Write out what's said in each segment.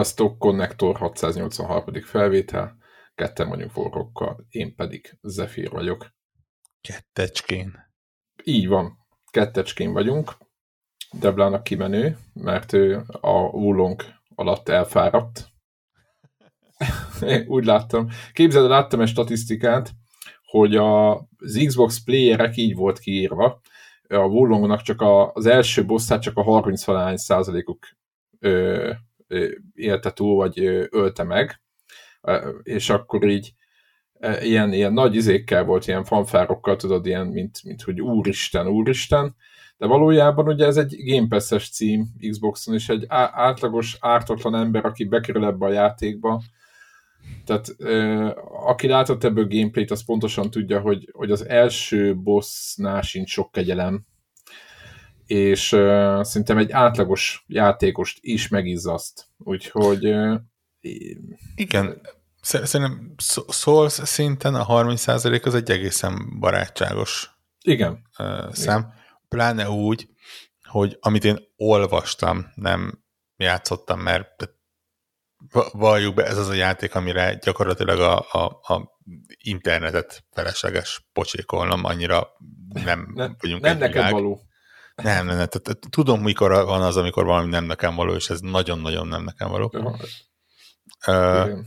Sziasztok, Connector 683. felvétel, ketten vagyunk forrokkal, én pedig Zephyr vagyok. Kettecskén. Így van, kettecskén vagyunk. Deblának kimenő, mert ő a Wulong alatt elfáradt. Úgy láttam. Képzeld, láttam egy statisztikát, hogy az Xbox playerek így volt kiírva, a Wulongnak csak a, az első bosszát csak a 30 százalékuk élte túl, vagy ölte meg, és akkor így ilyen, ilyen nagy izékkel volt, ilyen fanfárokkal, tudod, ilyen, mint, mint hogy úristen, úristen, de valójában ugye ez egy Game Pass-es cím Xboxon, és egy átlagos, ártatlan ember, aki bekerül ebbe a játékba, tehát aki látott ebből gameplayt, az pontosan tudja, hogy, hogy az első bossnál sincs sok kegyelem, és uh, szerintem egy átlagos játékost is megizzaszt. Úgyhogy uh, igen, szerintem Souls szinten a 30% az egy egészen barátságos igen. Uh, szám. Igen. Pláne úgy, hogy amit én olvastam, nem játszottam, mert valljuk be, ez az a játék, amire gyakorlatilag a, a, a internetet felesleges pocsékolnom, annyira nem ne, vagyunk Nem neked világ. való. Nem, nem, nem. Tudom, mikor van az, amikor valami nem nekem való, és ez nagyon-nagyon nem nekem való. Uh,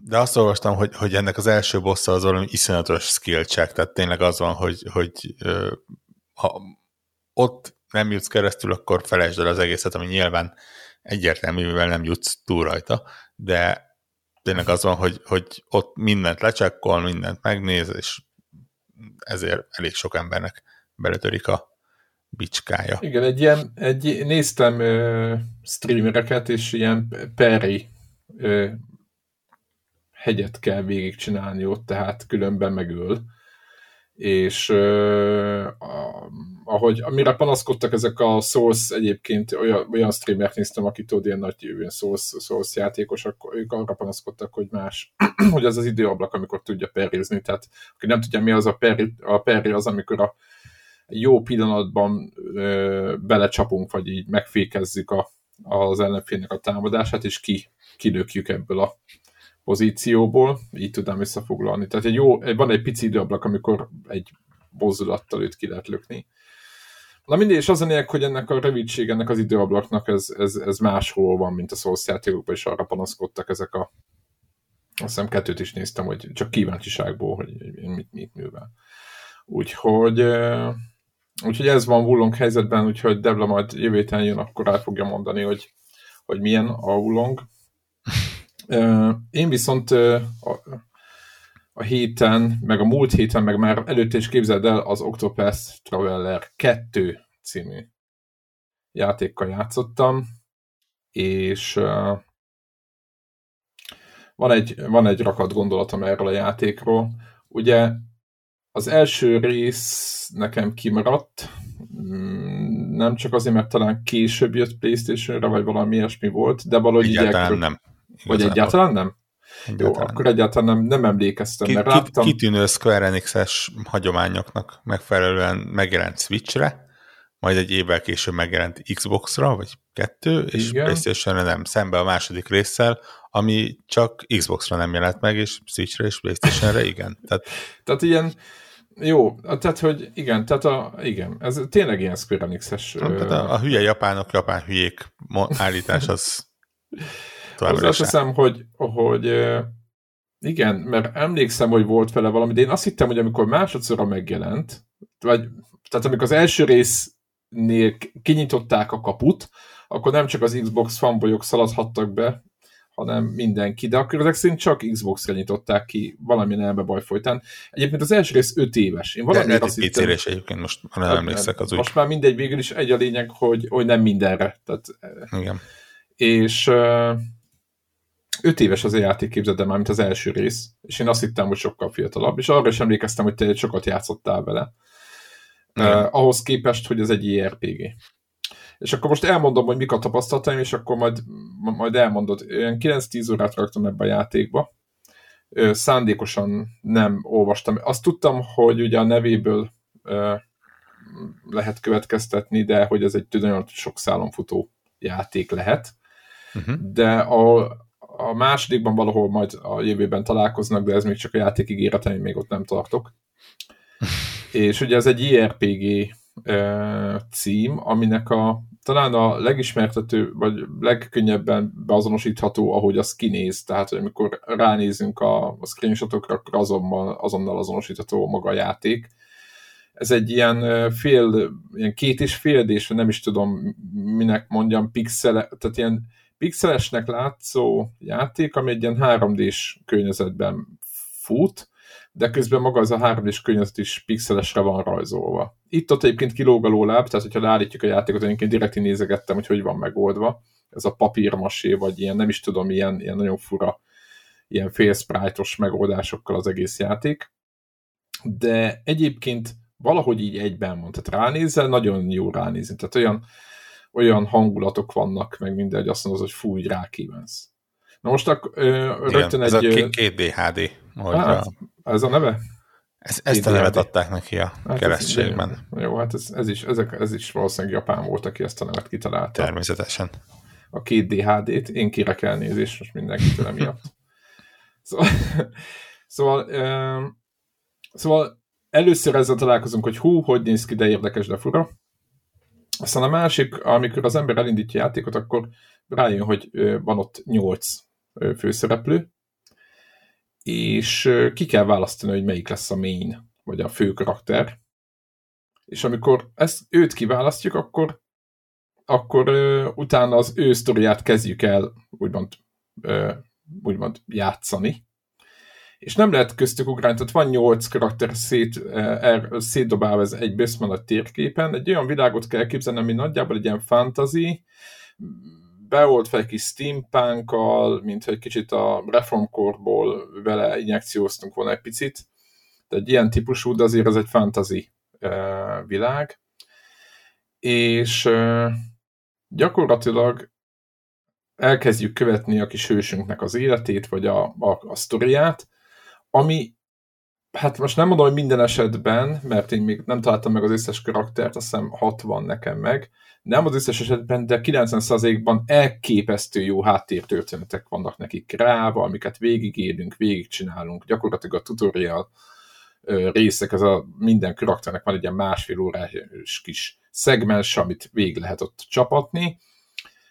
de azt olvastam, hogy, hogy ennek az első bossa az valami iszonyatos skill check, tehát tényleg az van, hogy, hogy uh, ha ott nem jutsz keresztül, akkor felejtsd el az egészet, ami nyilván egyértelmű, mivel nem jutsz túl rajta, de tényleg az van, hogy, hogy ott mindent lecsekkol, mindent megnéz, és ezért elég sok embernek beletörik a, bicskája. Igen, egy ilyen, egy, néztem ö, streamereket, és ilyen peri ö, hegyet kell végigcsinálni ott, tehát különben megöl. És ö, a, ahogy, amire panaszkodtak ezek a Souls egyébként, olyan, olyan streamert néztem, aki tudod, ilyen nagy ilyen Souls, Souls játékos, akkor ők arra panaszkodtak, hogy más, hogy az az időablak, amikor tudja perizni, tehát aki nem tudja, mi az a peri, a peri az, amikor a jó pillanatban ö, belecsapunk, vagy így megfékezzük a, az ellenfélnek a támadását, és ki, kilökjük ebből a pozícióból, így tudnám összefoglalni. Tehát egy jó, van egy pici időablak, amikor egy mozdulattal őt ki lehet lökni. Na mindig, és az a lényeg, hogy ennek a rövidség, ennek az időablaknak ez, ez, ez máshol van, mint a Souls játékokban, és arra panaszkodtak ezek a azt hiszem kettőt is néztem, hogy csak kíváncsiságból, hogy mit, mit művel. Úgyhogy Úgyhogy ez van Wulong helyzetben, úgyhogy Debla majd jövő héten jön, akkor el fogja mondani, hogy, hogy milyen a Wulong. Én viszont a, a héten, meg a múlt héten, meg már előtte is képzeld el az Octopath Traveler 2 című játékkal játszottam, és van egy, van egy rakat gondolatom erről a játékról. Ugye az első rész nekem kimaradt, mm, nem csak azért, mert talán később jött Playstation-re, vagy valami ilyesmi volt, de valahogy egyáltalán így nem. Vagy egyáltalán nem? Egyáltalán Jó, akkor egyáltalán nem, nem emlékeztem, ki, mert láttam... Kitűnő Square Enix-es hagyományoknak megfelelően megjelent Switch-re, majd egy évvel később megjelent Xbox-ra, vagy kettő, és Igen. Playstation-re nem, szembe a második résszel, ami csak Xbox-ra nem jelent meg, és Switch-re és Playstation-re igen. Tehát, tehát ilyen, jó, tehát, hogy igen, tehát a, igen, ez tényleg ilyen Square Enix-es. Tehát a, a hülye japánok, japán hülyék állítás az továbbra Azt hiszem, hogy, hogy igen, mert emlékszem, hogy volt vele valami, de én azt hittem, hogy amikor másodszorra megjelent, vagy, tehát amikor az első résznél kinyitották a kaput, akkor nem csak az Xbox fanboyok szaladhattak be, hanem mindenki, de akkor ezek szerint csak Xbox-ra nyitották ki valamilyen elbe baj folytán. Egyébként az első rész 5 éves. Én valami de, azt hittem, is egyébként most nem hát, emlékszek az úgy. Most már mindegy, végül is egy a lényeg, hogy, hogy nem mindenre. Tehát, Igen. És uh, 5 éves az a játék, képzeld már, mint az első rész, és én azt hittem, hogy sokkal fiatalabb, és arra is emlékeztem, hogy te sokat játszottál vele. Uh, ahhoz képest, hogy ez egy JRPG. És akkor most elmondom, hogy mik a tapasztalataim, és akkor majd, majd elmondod. Én 9-10 órát raktam ebbe a játékba. Szándékosan nem olvastam. Azt tudtam, hogy ugye a nevéből lehet következtetni, de hogy ez egy nagyon sok szálon futó játék lehet. uh-huh. de a, a másodikban valahol majd a jövőben találkoznak, de ez még csak a játék ígérete, még ott nem tartok. és ugye ez egy IRPG cím, aminek a talán a legismertető, vagy legkönnyebben beazonosítható, ahogy az kinéz. Tehát, hogy amikor ránézünk a, a screenshotokra, akkor azonnal, azonnal azonosítható maga a játék. Ez egy ilyen fél, ilyen két és fél és nem is tudom, minek mondjam, pixele, tehát ilyen pixelesnek látszó játék, ami egy ilyen 3D-s környezetben fut, de közben maga az a 3D-s környezet is pixelesre van rajzolva. Itt ott egyébként kilóg a lóláb, tehát hogyha leállítjuk a játékot, egyébként direkt nézegettem, hogy hogy van megoldva. Ez a papírmasé, vagy ilyen, nem is tudom, ilyen, ilyen nagyon fura, ilyen fél megoldásokkal az egész játék. De egyébként valahogy így egyben van, tehát ránézzel, nagyon jó ránézni, tehát olyan, olyan hangulatok vannak, meg minden, hogy azt mondod, hogy fúj, rákívánsz. Na most akkor rögtön Igen, egy... Ez a 2D Hogy hát. Ez a neve? Ez, ezt a nevet adták neki a hát keresztségben. Ez, jó, hát ez, ez, is, ezek, ez is valószínűleg Japán volt, aki ezt a nevet kitalálta. Természetesen. A 2 t én kérek elnézést most mindenkitől emiatt. Szóval, szóval, szóval először ezzel találkozunk, hogy hú, hogy néz ki, de érdekes, de fura. Aztán a másik, amikor az ember elindítja játékot, akkor rájön, hogy van ott nyolc főszereplő, és ki kell választani, hogy melyik lesz a main, vagy a fő karakter. És amikor ezt, őt kiválasztjuk, akkor, akkor utána az ő sztoriát kezdjük el úgymond, úgymond játszani és nem lehet köztük ugrálni, tehát van nyolc karakter szét, er, szétdobálva ez egy bőszmen a térképen, egy olyan világot kell képzelni, ami nagyjából egy ilyen fantasy, beolt fel egy kis steampunkkal, mint hogy kicsit a reformkorból vele injekcióztunk volna egy picit, de egy ilyen típusú, de azért ez egy fantasy világ, és gyakorlatilag elkezdjük követni a kis hősünknek az életét, vagy a, a, a sztoriát, ami, hát most nem mondom, hogy minden esetben, mert én még nem találtam meg az összes karaktert, azt hiszem 60 nekem meg, nem az összes esetben, de 90%-ban elképesztő jó háttértörténetek vannak nekik rá, amiket végigélünk, végigcsinálunk, gyakorlatilag a tutorial részek, ez a minden karakternek van egy ilyen másfél órás kis szegmens, amit végig lehet ott csapatni,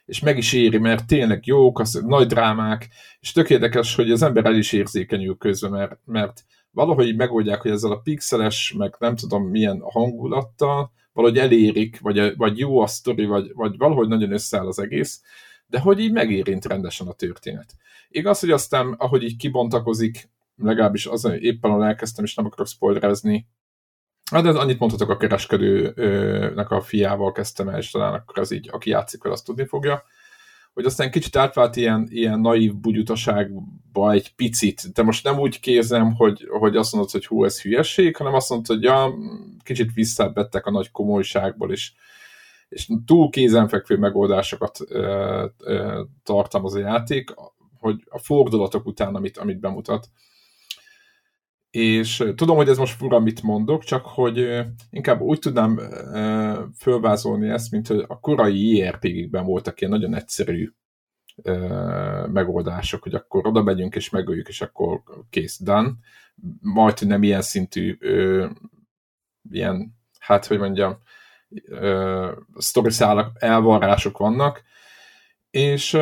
és meg is éri, mert tényleg jók, az nagy drámák, és tök érdekes, hogy az ember el is érzékenyül közben, mert, mert valahogy megoldják, hogy ezzel a pixeles, meg nem tudom milyen hangulattal, valahogy elérik, vagy, vagy jó a sztori, vagy, vagy valahogy nagyon összeáll az egész, de hogy így megérint rendesen a történet. Igaz, hogy aztán, ahogy így kibontakozik, legalábbis az, éppen a elkezdtem, és nem akarok spoilerezni, Hát ez annyit mondhatok a kereskedőnek a fiával kezdtem el, és talán akkor az így, aki játszik vele, azt tudni fogja, hogy aztán kicsit átvált ilyen, ilyen naív bugyutaságba egy picit, de most nem úgy kézem, hogy, hogy azt mondod, hogy hú, ez hülyeség, hanem azt mondod, hogy ja, kicsit visszabettek a nagy komolyságból, és, és túl kézenfekvő megoldásokat ö, ö, tartalmaz a játék, hogy a fordulatok után, amit, amit bemutat, és tudom, hogy ez most fura, mit mondok, csak hogy inkább úgy tudnám fölvázolni ezt, mint hogy a korai IRPG-ben voltak ilyen nagyon egyszerű megoldások, hogy akkor oda megyünk és megöljük, és akkor kész, done. Majd, nem ilyen szintű ilyen, hát, hogy mondjam, sztoriszálak, elvarrások vannak, és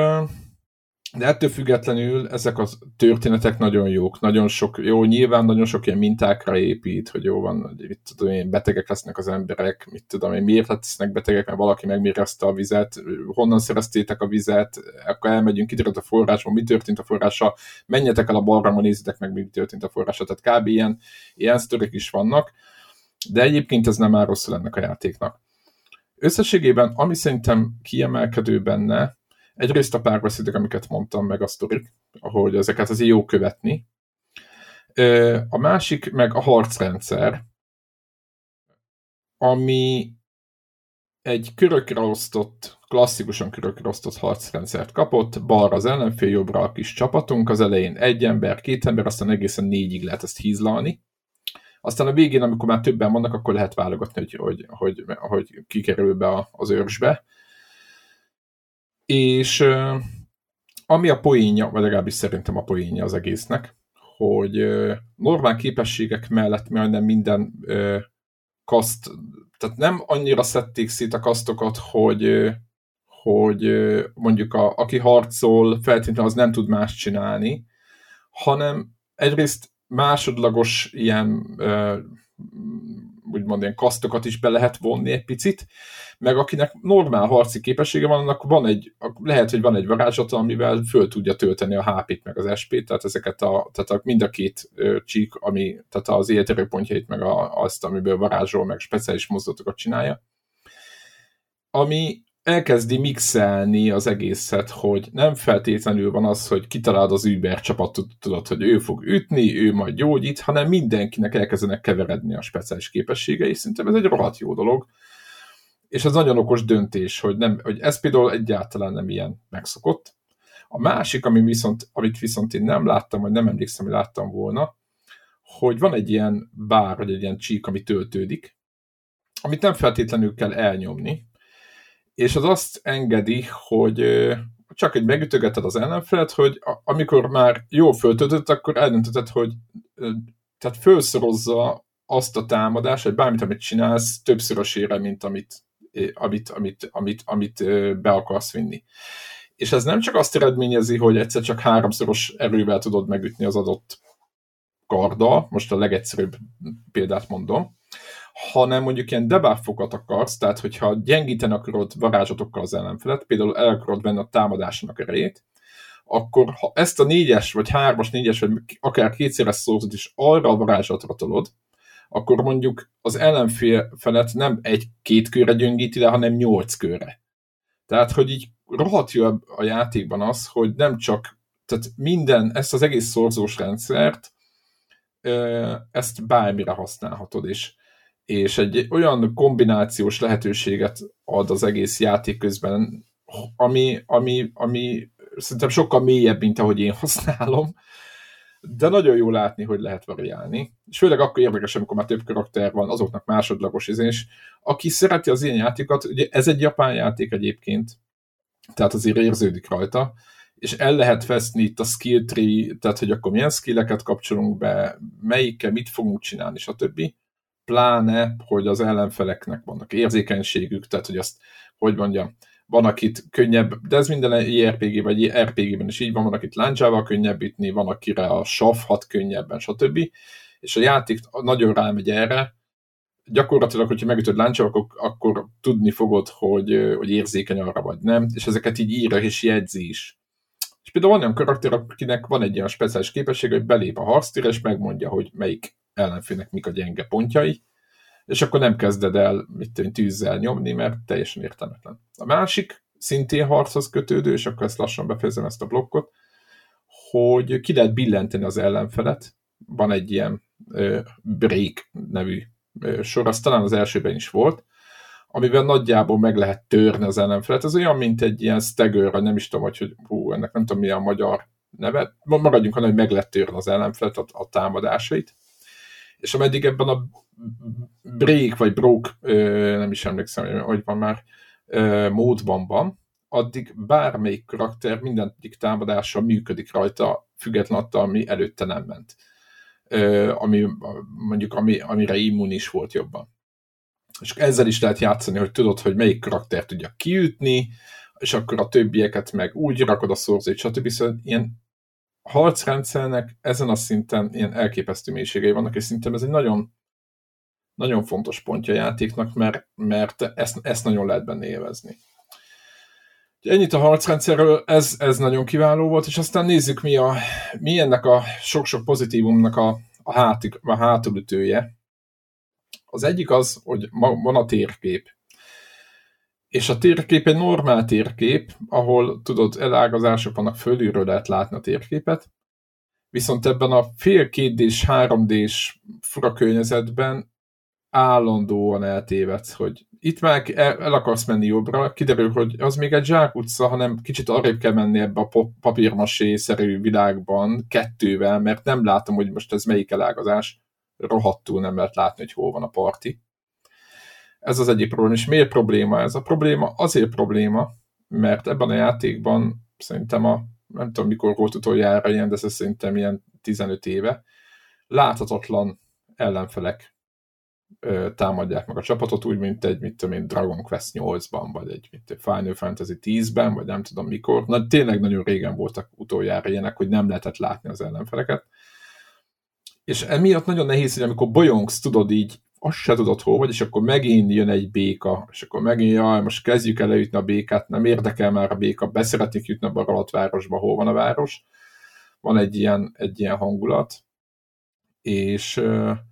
de ettől függetlenül ezek a történetek nagyon jók, nagyon sok, jó, nyilván nagyon sok ilyen mintákra épít, hogy jó van, hogy mit tudom én, betegek lesznek az emberek, mit tudom én, miért lesznek betegek, mert valaki megmérezte a vizet, honnan szereztétek a vizet, akkor elmegyünk, kiderült a forrásban, mi történt a forrással, menjetek el a balra, nézzétek meg, mi történt a forrással, tehát kb. ilyen, ilyen sztorik is vannak, de egyébként ez nem áll rosszul ennek a játéknak. Összességében, ami szerintem kiemelkedő benne, Egyrészt a párbeszédek, amiket mondtam, meg a sztorik, ahogy ezeket az jó követni. A másik meg a harcrendszer, ami egy körökre osztott, klasszikusan körökre osztott harcrendszert kapott, balra az ellenfél, jobbra a kis csapatunk, az elején egy ember, két ember, aztán egészen négyig lehet ezt hízlalni. Aztán a végén, amikor már többen vannak, akkor lehet válogatni, hogy, hogy, hogy, hogy kikerül be az őrsbe és ami a poénja, vagy legalábbis szerintem a poénja az egésznek, hogy normál képességek mellett majdnem minden kaszt, tehát nem annyira szedték szét a kasztokat, hogy, hogy mondjuk a, aki harcol, feltétlenül az nem tud más csinálni, hanem egyrészt másodlagos ilyen úgymond ilyen kasztokat is be lehet vonni egy picit, meg akinek normál harci képessége van, annak van egy, lehet, hogy van egy varázslata, amivel föl tudja tölteni a HP-t meg az SP-t, tehát ezeket a, tehát a, mind a két ö, csík, ami, tehát az életerőpontjait meg a, azt, amiből varázsol, meg speciális mozdulatokat csinálja. Ami elkezdi mixelni az egészet, hogy nem feltétlenül van az, hogy kitalálod az Uber csapatot, tudod, hogy ő fog ütni, ő majd gyógyít, hanem mindenkinek elkezdenek keveredni a speciális képességei. Szerintem ez egy rohadt jó dolog. És ez nagyon okos döntés, hogy, nem, hogy ez például egyáltalán nem ilyen megszokott. A másik, ami viszont, amit viszont én nem láttam, vagy nem emlékszem, hogy láttam volna, hogy van egy ilyen bár, vagy egy ilyen csík, ami töltődik, amit nem feltétlenül kell elnyomni, és az azt engedi, hogy csak egy megütögeted az ellenfelet, hogy amikor már jól föltöltött, akkor eldöntötted, hogy tehát felszorozza azt a támadást, vagy bármit, amit csinálsz, többszörösére, mint amit, amit, amit, amit, amit be akarsz vinni. És ez nem csak azt eredményezi, hogy egyszer csak háromszoros erővel tudod megütni az adott karda, most a legegyszerűbb példát mondom, hanem mondjuk ilyen debuffokat akarsz, tehát hogyha gyengíteni akarod varázsatokkal az ellenfelet, például el akarod venni a támadásának erejét, akkor ha ezt a négyes, vagy hármas, négyes, vagy akár kétszeres szózat is arra a varázslatra tolod, akkor mondjuk az ellenfél felett nem egy-két körre gyöngíti le, hanem nyolc körre. Tehát, hogy így rohadt jó a játékban az, hogy nem csak, tehát minden, ezt az egész szorzós rendszert, ezt bármire használhatod, és és egy olyan kombinációs lehetőséget ad az egész játék közben, ami, ami, ami szerintem sokkal mélyebb, mint ahogy én használom, de nagyon jó látni, hogy lehet variálni. És főleg akkor érdekes, amikor már több karakter van, azoknak másodlagos izés. Aki szereti az ilyen játékokat, ugye ez egy japán játék egyébként, tehát azért érződik rajta, és el lehet veszni itt a skill tree, tehát hogy akkor milyen skilleket kapcsolunk be, melyikkel mit fogunk csinálni, stb pláne, hogy az ellenfeleknek vannak érzékenységük, tehát hogy azt, hogy mondjam, van, akit könnyebb, de ez minden JRPG vagy RPG-ben is így van, van, akit láncsával könnyebb ütni, van, akire a sav hat könnyebben, stb. És a játék nagyon rámegy erre, gyakorlatilag, hogyha megütöd láncsával, akkor, akkor tudni fogod, hogy, hogy érzékeny arra vagy nem, és ezeket így írja és jegyzi is. És például van olyan karakter, akinek van egy ilyen speciális képesség, hogy belép a harctérre, és megmondja, hogy melyik ellenfélnek mik a gyenge pontjai, és akkor nem kezded el mit tudom, tűzzel nyomni, mert teljesen értelmetlen. A másik, szintén harchoz kötődő, és akkor ezt lassan befejezem ezt a blokkot, hogy ki lehet billenteni az ellenfelet. Van egy ilyen ö, break nevű ö, sor, az talán az elsőben is volt, amivel nagyjából meg lehet törni az ellenfelet. Ez olyan, mint egy ilyen stagger, nem is tudom, hogy, hogy hú, ennek nem tudom, mi a magyar neve. Maradjunk annál, hogy meg lehet törni az ellenfelet, a, a támadásait és ameddig ebben a break vagy broke, nem is emlékszem, hogy van már, módban van, addig bármelyik karakter egyik támadása működik rajta, független attól, ami előtte nem ment. Ami, mondjuk ami, amire immunis volt jobban. És ezzel is lehet játszani, hogy tudod, hogy melyik karakter tudja kiütni, és akkor a többieket meg úgy rakod a szorzét, stb. Szóval ilyen harcrendszernek ezen a szinten ilyen elképesztő mélységei vannak, és szerintem ez egy nagyon, nagyon fontos pontja a játéknak, mert, mert ezt, ezt nagyon lehet benne élvezni. Ennyit a harcrendszerről, ez, ez nagyon kiváló volt, és aztán nézzük, mi, a, mi ennek a sok-sok pozitívumnak a, a, hátig, a hátulütője. Az egyik az, hogy van a térkép. És a térkép egy normál térkép, ahol tudod, elágazások vannak, fölülről lehet látni a térképet, viszont ebben a fél 2D-s, 3D-s fura környezetben állandóan eltévedsz, hogy itt már el, el akarsz menni jobbra, kiderül, hogy az még egy zsákutca, hanem kicsit arrébb kell menni ebbe a papírmasé-szerű világban kettővel, mert nem látom, hogy most ez melyik elágazás. Rohadtul nem lehet látni, hogy hol van a parti. Ez az egyik probléma. És miért probléma ez? A probléma azért probléma, mert ebben a játékban szerintem a nem tudom mikor volt utoljára ilyen, de ez szerintem ilyen 15 éve, láthatatlan ellenfelek ö, támadják meg a csapatot, úgy, mint egy, mit tudom én, Dragon Quest 8-ban, vagy egy mint egy Final Fantasy 10-ben, vagy nem tudom mikor. Na, tényleg nagyon régen voltak utoljára ilyenek, hogy nem lehetett látni az ellenfeleket. És emiatt nagyon nehéz, hogy amikor bolyongsz, tudod így, azt se tudod hol vagy, és akkor megint jön egy béka, és akkor megint, jaj, most kezdjük el leütni a békát, nem érdekel már a béka, beszeretnék jutni a Baralatvárosba, hol van a város. Van egy ilyen, egy ilyen hangulat, és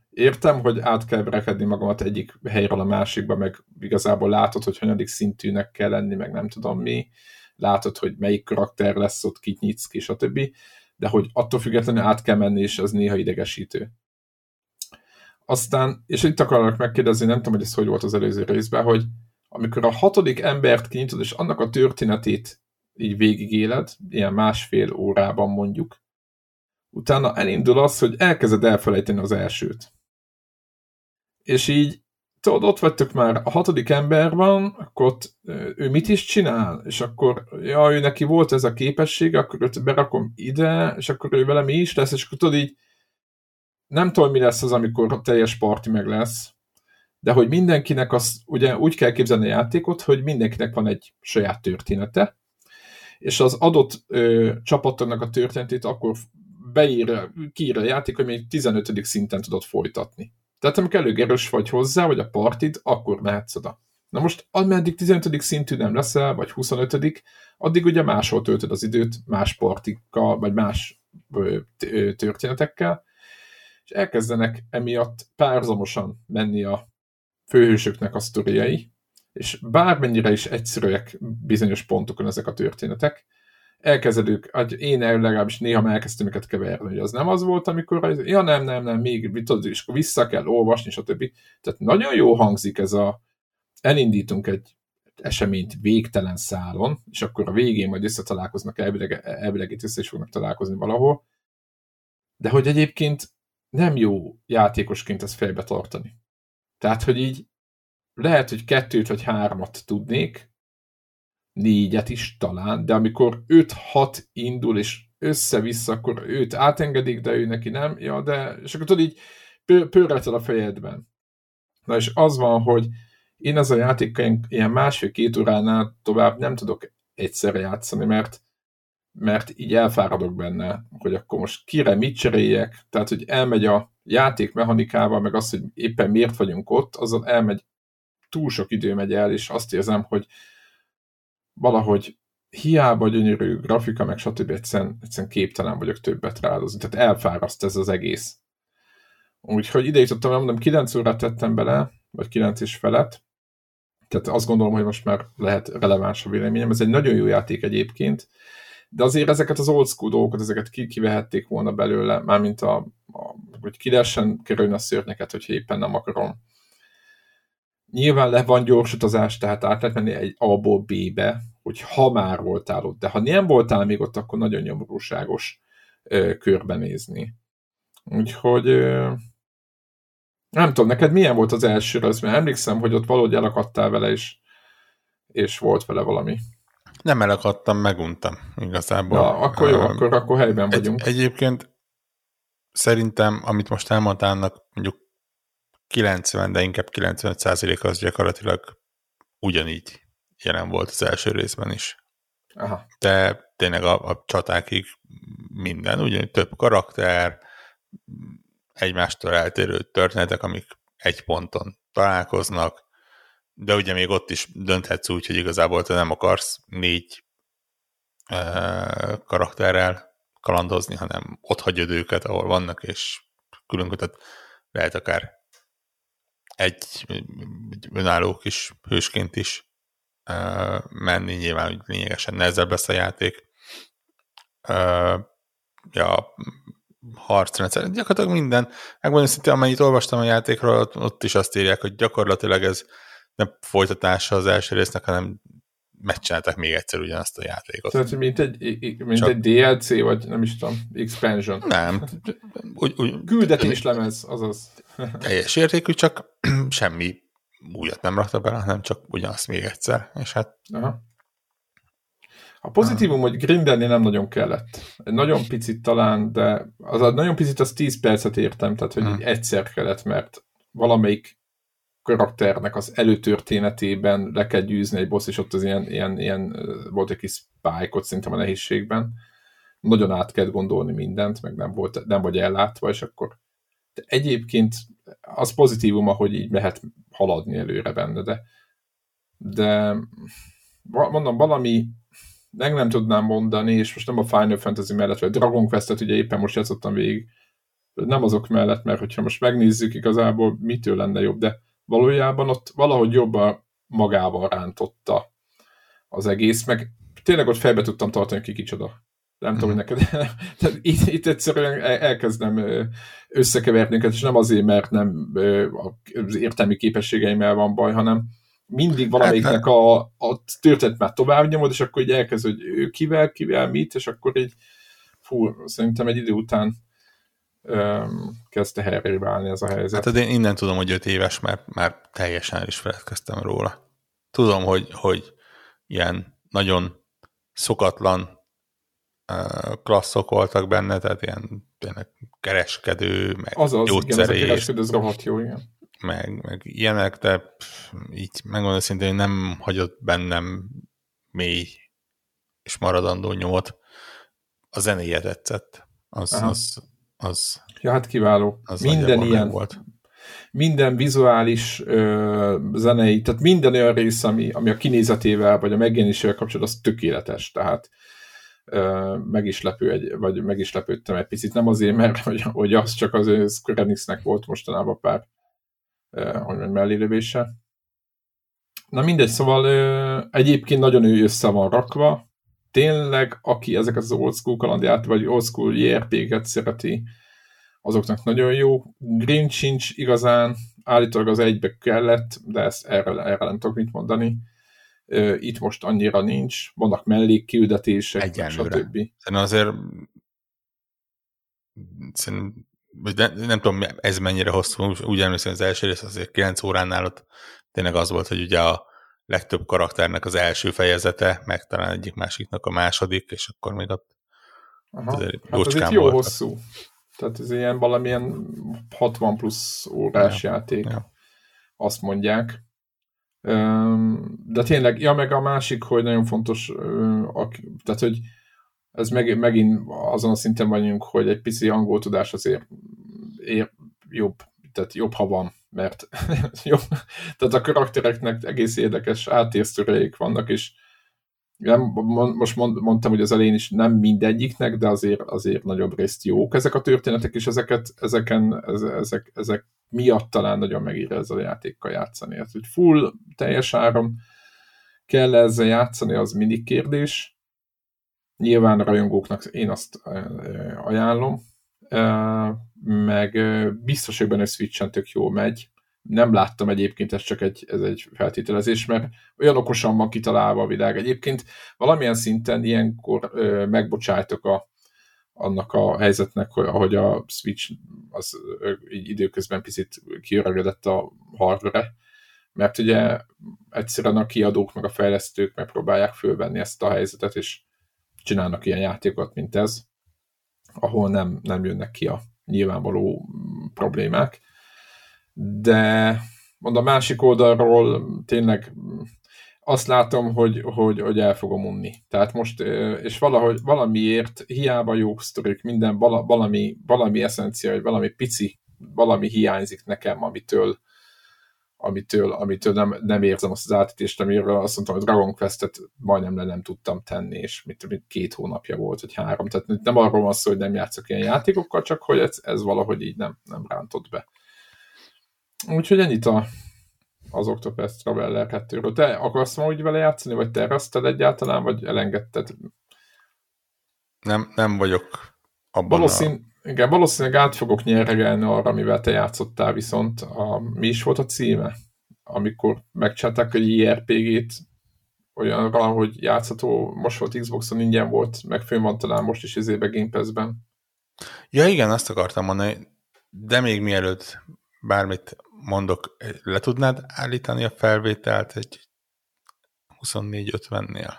értem, hogy át kell brekedni magamat egyik helyről a másikba, meg igazából látod, hogy hanyadik szintűnek kell lenni, meg nem tudom mi, látod, hogy melyik karakter lesz ott, kit nyitsz ki, stb. De hogy attól függetlenül át kell menni, és az néha idegesítő. Aztán, és itt akarok megkérdezni, nem tudom, hogy ez hogy volt az előző részben, hogy amikor a hatodik embert kinyitod, és annak a történetét így végigéled, ilyen másfél órában mondjuk, utána elindul az, hogy elkezded elfelejteni az elsőt. És így, tudod, ott vagytok már, a hatodik ember van, akkor ott ő mit is csinál? És akkor, ja, ő neki volt ez a képesség, akkor őt berakom ide, és akkor ő vele mi is lesz, és akkor tudod így, nem tudom, mi lesz az, amikor teljes parti meg lesz, de hogy mindenkinek az, ugye úgy kell képzelni a játékot, hogy mindenkinek van egy saját története, és az adott ö, csapatnak a történetét akkor beír, kiír a játék, hogy még 15. szinten tudod folytatni. Tehát amikor elég erős vagy hozzá, vagy a partid, akkor mehetsz oda. Na most, ameddig 15. szintű nem leszel, vagy 25 addig ugye máshol töltöd az időt, más partikkal, vagy más történetekkel, és elkezdenek emiatt párzamosan menni a főhősöknek a sztoriai, és bármennyire is egyszerűek bizonyos pontokon ezek a történetek, elkezdődik, hogy én legalábbis néha elkezdtem őket keverni, hogy az nem az volt, amikor az, ja nem, nem, nem, még tudod, és vissza kell olvasni, stb. Tehát nagyon jó hangzik ez a, elindítunk egy eseményt végtelen szálon, és akkor a végén majd összetalálkoznak, elvileg, elvileg itt össze is fognak találkozni valahol, de hogy egyébként nem jó játékosként ezt fejbe tartani. Tehát, hogy így lehet, hogy kettőt vagy hármat tudnék, négyet is talán, de amikor 5-6 indul, és össze-vissza, akkor őt átengedik, de ő neki nem, ja, de, és akkor tudod így pörreted a fejedben. Na és az van, hogy én az a játékkal ilyen másfél-két óránál tovább nem tudok egyszerre játszani, mert mert így elfáradok benne, hogy akkor most kire mit cseréljek, tehát hogy elmegy a játék mechanikával, meg az, hogy éppen miért vagyunk ott, azon elmegy, túl sok idő megy el, és azt érzem, hogy valahogy hiába gyönyörű grafika, meg stb. Egyszerűen, egyszerűen képtelen vagyok többet rááldozni. Tehát elfáraszt ez az egész. Úgyhogy ide jutottam, mondom, 9 órát tettem bele, vagy 9 és felett. Tehát azt gondolom, hogy most már lehet releváns a véleményem. Ez egy nagyon jó játék egyébként, de azért ezeket az old school dolgokat, ezeket ki, kivehették volna belőle, mármint a, a hogy ki lehessen a szörnyeket, hogyha éppen nem akarom Nyilván le van gyors utazás, tehát át lehet menni egy A-ból B-be, hogy ha már voltál ott, de ha nem voltál még ott, akkor nagyon nyomorúságos ö, körbenézni. Úgyhogy ö, nem tudom, neked milyen volt az első az, mert emlékszem, hogy ott valahogy elakadtál vele, és, és volt vele valami. Nem elakadtam, meguntam igazából. Na, akkor jó, uh, akkor, akkor helyben vagyunk. Egy, egyébként szerintem, amit most elmondtál, mondjuk 90, de inkább 95 százalék az gyakorlatilag ugyanígy jelen volt az első részben is. Aha. De tényleg a, a csatákig minden, ugyanúgy több karakter, egymástól eltérő történetek, amik egy ponton találkoznak, de ugye még ott is dönthetsz úgy, hogy igazából te nem akarsz négy e, karakterrel kalandozni, hanem ott hagyod őket, ahol vannak, és különkötet lehet akár egy, egy önálló kis hősként is uh, menni, nyilván hogy lényegesen nehezebb lesz a játék. Uh, ja, harcrendszer, gyakorlatilag minden. Megmondom szintén, amennyit olvastam a játékról, ott, ott is azt írják, hogy gyakorlatilag ez nem folytatása az első résznek, hanem megcsinálták még egyszer ugyanazt a játékot. Tehát, mint egy, mint Csak... egy DLC, vagy nem is tudom, expansion. Nem. Úgy, úgy, Küldetés lemez, azaz. Teljes értékű, csak semmi újat nem rakta bele, hanem csak ugyanazt még egyszer, és hát... Aha. A pozitívum, hogy grindelni nem nagyon kellett. Nagyon picit talán, de az a nagyon picit az 10 percet értem, tehát hogy hmm. egyszer kellett, mert valamelyik karakternek az előtörténetében le kell gyűzni egy boss, és ott az ilyen, ilyen, ilyen volt egy kis spike szerintem a nehézségben. Nagyon át kell gondolni mindent, meg nem, volt, nem vagy ellátva, és akkor de egyébként az pozitívum, hogy így lehet haladni előre benne, de, de mondom, valami meg nem tudnám mondani, és most nem a Final Fantasy mellett, vagy Dragon Quest-et ugye éppen most játszottam végig, nem azok mellett, mert hogyha most megnézzük igazából, mitől lenne jobb, de valójában ott valahogy jobban magával rántotta az egész, meg tényleg ott fejbe tudtam tartani, ki kicsoda. Nem tudom, hogy mhm. neked. itt, itt egyszerűen elkezdem összekeverni és nem azért, mert nem az értelmi képességeimmel van baj, hanem mindig valamelyiknek hát, a, a történet már tovább nyomod, és akkor így elkezd, hogy ő kivel, kivel, mit, és akkor így fú, szerintem egy idő után kezdte helyre válni ez a helyzet. Hát én innen tudom, hogy öt éves, mert már teljesen el is feledkeztem róla. Tudom, hogy, hogy ilyen nagyon szokatlan klasszok voltak benne, tehát ilyen tényleg kereskedő, meg az az, igen, ez a kereskedő, ez rohadt jó, igen meg, meg ilyenek, de pff, így megmondom szintén, hogy nem hagyott bennem mély és maradandó nyomot. A zenéje tetszett. Az, az, az, ja, hát kiváló. Az minden ilyen. Volt. Minden vizuális ö, zenei, tehát minden olyan rész, ami, ami a kinézetével, vagy a megjelenésével kapcsolatban, az tökéletes. Tehát ö, meg is lepő egy, vagy meg is lepődtem egy picit. Nem azért, mert hogy, hogy az csak az Square volt mostanában pár hogy mondjam, mellélövése. Na mindegy, szóval egyébként nagyon ő össze van rakva. Tényleg, aki ezeket az old school kalandját, vagy old school JRPG-ket szereti, azoknak nagyon jó. Green sincs igazán, állítólag az egybe kellett, de ezt erre, erre nem tudok mit mondani. Itt most annyira nincs, vannak mellékküldetések, Egyenlőre. stb. Szerintem azért szerintem nem, nem tudom, ez mennyire hosszú, úgy emlékszem, az első rész azért 9 óránál ott tényleg az volt, hogy ugye a legtöbb karakternek az első fejezete, meg talán egyik másiknak a második, és akkor még ott Aha. azért hát ez itt jó voltak. hosszú. Tehát ez ilyen valamilyen 60 plusz órás ja. játék. Ja. Azt mondják. De tényleg, ja, meg a másik, hogy nagyon fontos, tehát, hogy ez meg, megint azon a szinten vagyunk, hogy egy pici angol tudás azért ér, jobb, tehát jobb, ha van, mert jobb, tehát a karaktereknek egész érdekes átérzőreik vannak, és nem, most mond, mondtam, hogy az elején is nem mindegyiknek, de azért, azért nagyobb részt jók ezek a történetek, és ezeket, ezeken, ezek, ezek miatt talán nagyon megír ezzel a játékkal játszani. Hát, hogy full, teljes áram kell -e ezzel játszani, az mindig kérdés, Nyilván a rajongóknak én azt ajánlom, meg biztos, hogy benne Switch-en tök jól megy. Nem láttam egyébként, ez csak egy, ez egy feltételezés, mert olyan okosan van kitalálva a világ. Egyébként valamilyen szinten ilyenkor megbocsájtok a, annak a helyzetnek, hogy ahogy a Switch az így időközben picit kiöregedett a hardware mert ugye egyszerűen a kiadók meg a fejlesztők megpróbálják fölvenni ezt a helyzetet, és csinálnak ilyen játékokat, mint ez, ahol nem, nem jönnek ki a nyilvánvaló problémák. De a másik oldalról tényleg azt látom, hogy, hogy, hogy el fogom unni. Tehát most, és valahogy valamiért hiába jó sztorik, minden valami, valami eszencia, vagy valami pici, valami hiányzik nekem, amitől, amitől, amitől nem, nem érzem azt az átítést, amiről azt mondtam, hogy Dragon Quest-et majdnem le nem tudtam tenni, és mit, mit két hónapja volt, vagy három. Tehát nem arról van szó, hogy nem játszok ilyen játékokkal, csak hogy ez, ez valahogy így nem, nem rántott be. Úgyhogy ennyit a, az Octopath Traveler 2-ről. Te akarsz ma úgy vele játszani, vagy tervezted egyáltalán, vagy elengedted? Nem, nem vagyok abban Valószín, a igen, valószínűleg át fogok nyeregelni arra, amivel te játszottál, viszont a, mi is volt a címe? Amikor megcsinálták a JRPG-t olyanra, hogy játszható, most volt Xboxon ingyen volt, meg fönn van talán most is izébe Game Pass-ben. Ja igen, azt akartam mondani, de még mielőtt bármit mondok, le tudnád állítani a felvételt egy 24-50-nél?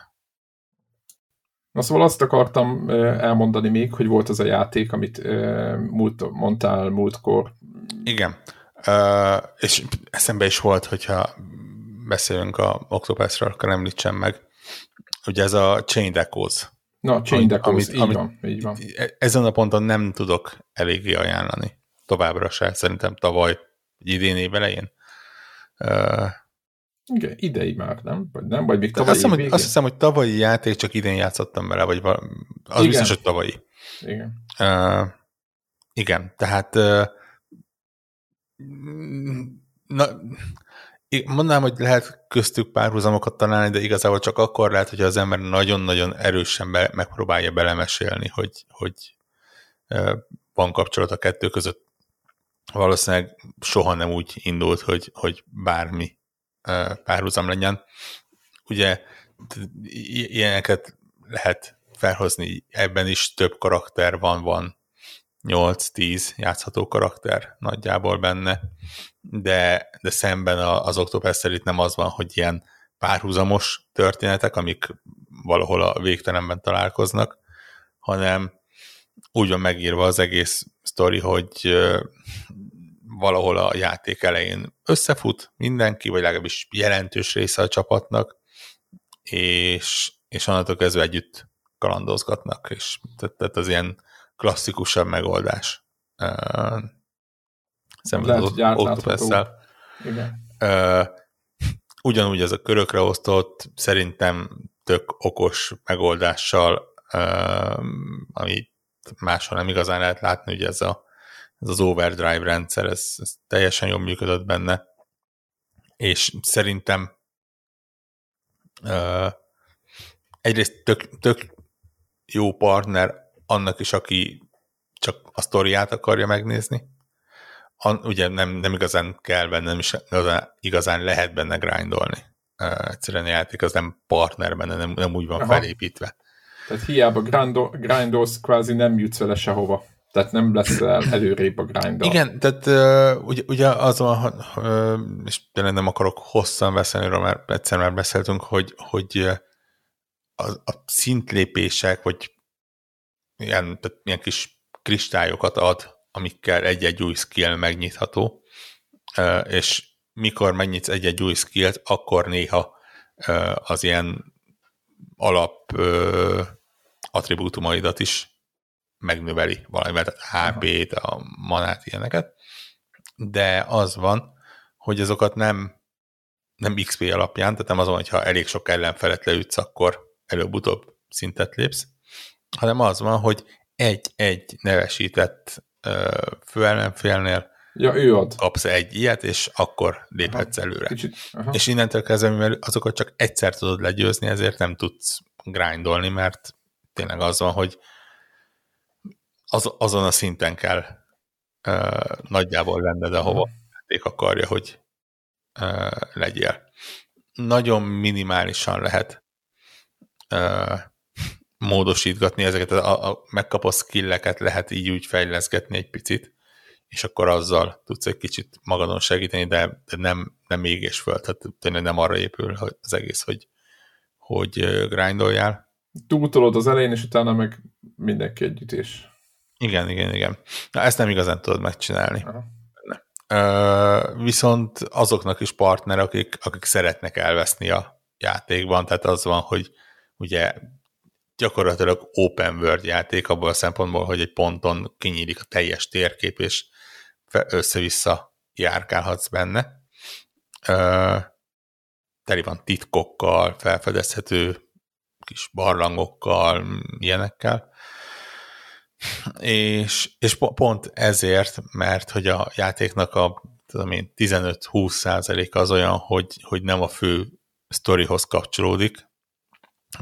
Na szóval azt akartam elmondani még, hogy volt az a játék, amit múlt, mondtál múltkor. Igen. Uh, és eszembe is volt, hogyha beszélünk a Octopusról, akkor említsem meg. Ugye ez a Chain Echoes. Na, Chain Echoes, így, amit, van, így van. E- ezen a ponton nem tudok eléggé ajánlani. Továbbra se. Szerintem tavaly, idén év elején. Uh, igen, idei már, nem? Vagy nem? Vagy még tavalyi azt, hiszem, hogy, azt hiszem, hogy tavalyi játék, csak idén játszottam vele, vagy valami, az igen. biztos, hogy tavalyi. Igen. Uh, igen, tehát uh, na, mondanám, hogy lehet köztük párhuzamokat találni, de igazából csak akkor lehet, hogy az ember nagyon-nagyon erősen be, megpróbálja belemesélni, hogy, hogy uh, van kapcsolat a kettő között. Valószínűleg soha nem úgy indult, hogy, hogy bármi párhuzam legyen. Ugye ilyeneket lehet felhozni, ebben is több karakter van, van 8-10 játszható karakter nagyjából benne, de, de szemben az Octopath itt nem az van, hogy ilyen párhuzamos történetek, amik valahol a végtelenben találkoznak, hanem úgy van megírva az egész sztori, hogy valahol a játék elején összefut mindenki, vagy legalábbis jelentős része a csapatnak, és, és onnantól kezdve együtt kalandozgatnak, és tehát az ilyen klasszikusabb megoldás. Uh, szemben az octopus Uh, ugyanúgy ez a körökre osztott, szerintem tök okos megoldással, uh, ami máshol nem igazán lehet látni, ugye ez a ez az overdrive rendszer, ez, ez teljesen jól működött benne, és szerintem uh, egyrészt tök, tök jó partner annak is, aki csak a sztoriát akarja megnézni. An, ugye nem, nem igazán kell benne, nem is igazán, igazán lehet benne grindolni. Uh, egyszerűen a játék az nem partner benne, nem, nem úgy van Aha. felépítve. Tehát hiába grindolsz, kvázi nem jutsz vele sehova. Tehát nem lesz előrébb a grind. Igen, tehát uh, ugye, ugye az van, uh, és tényleg nem akarok hosszan beszélni, mert egyszer már beszéltünk, hogy, hogy a, a szintlépések, vagy ilyen, tehát ilyen kis kristályokat ad, amikkel egy-egy új skill megnyitható, és mikor megnyitsz egy-egy új skillt, akkor néha az ilyen alap attribútumaidat is megnöveli valamivel, tehát HP-t, a manát, ilyeneket, de az van, hogy azokat nem, nem XP alapján, tehát nem azon, hogyha elég sok ellenfelet leütsz, akkor előbb-utóbb szintet lépsz, hanem az van, hogy egy-egy nevesített főellenfélnél ja, ő ad. kapsz egy ilyet, és akkor léphetsz aha, előre. Kicsit, aha. És innentől kezdve, mivel azokat csak egyszer tudod legyőzni, ezért nem tudsz grindolni, mert tényleg az van, hogy az, azon a szinten kell uh, nagyjából lenned, ahova a játék akarja, hogy uh, legyél. Nagyon minimálisan lehet uh, módosítgatni ezeket, a, a megkapott skilleket lehet így úgy fejleszgetni egy picit, és akkor azzal tudsz egy kicsit magadon segíteni, de, de nem, nem égés föl, tehát tényleg nem arra épül az egész, hogy, hogy grindoljál. Túltolod az elején, és utána meg mindenki együttés. Igen, igen, igen. Na, ezt nem igazán tudod megcsinálni. Uh, viszont azoknak is partner, akik, akik szeretnek elveszni a játékban, tehát az van, hogy ugye gyakorlatilag open world játék abból a szempontból, hogy egy ponton kinyílik a teljes térkép, és össze-vissza járkálhatsz benne. Uh, teli van titkokkal, felfedezhető kis barlangokkal, ilyenekkel és, és pont ezért, mert hogy a játéknak a tudom én, 15-20 százalék az olyan, hogy, hogy nem a fő sztorihoz kapcsolódik,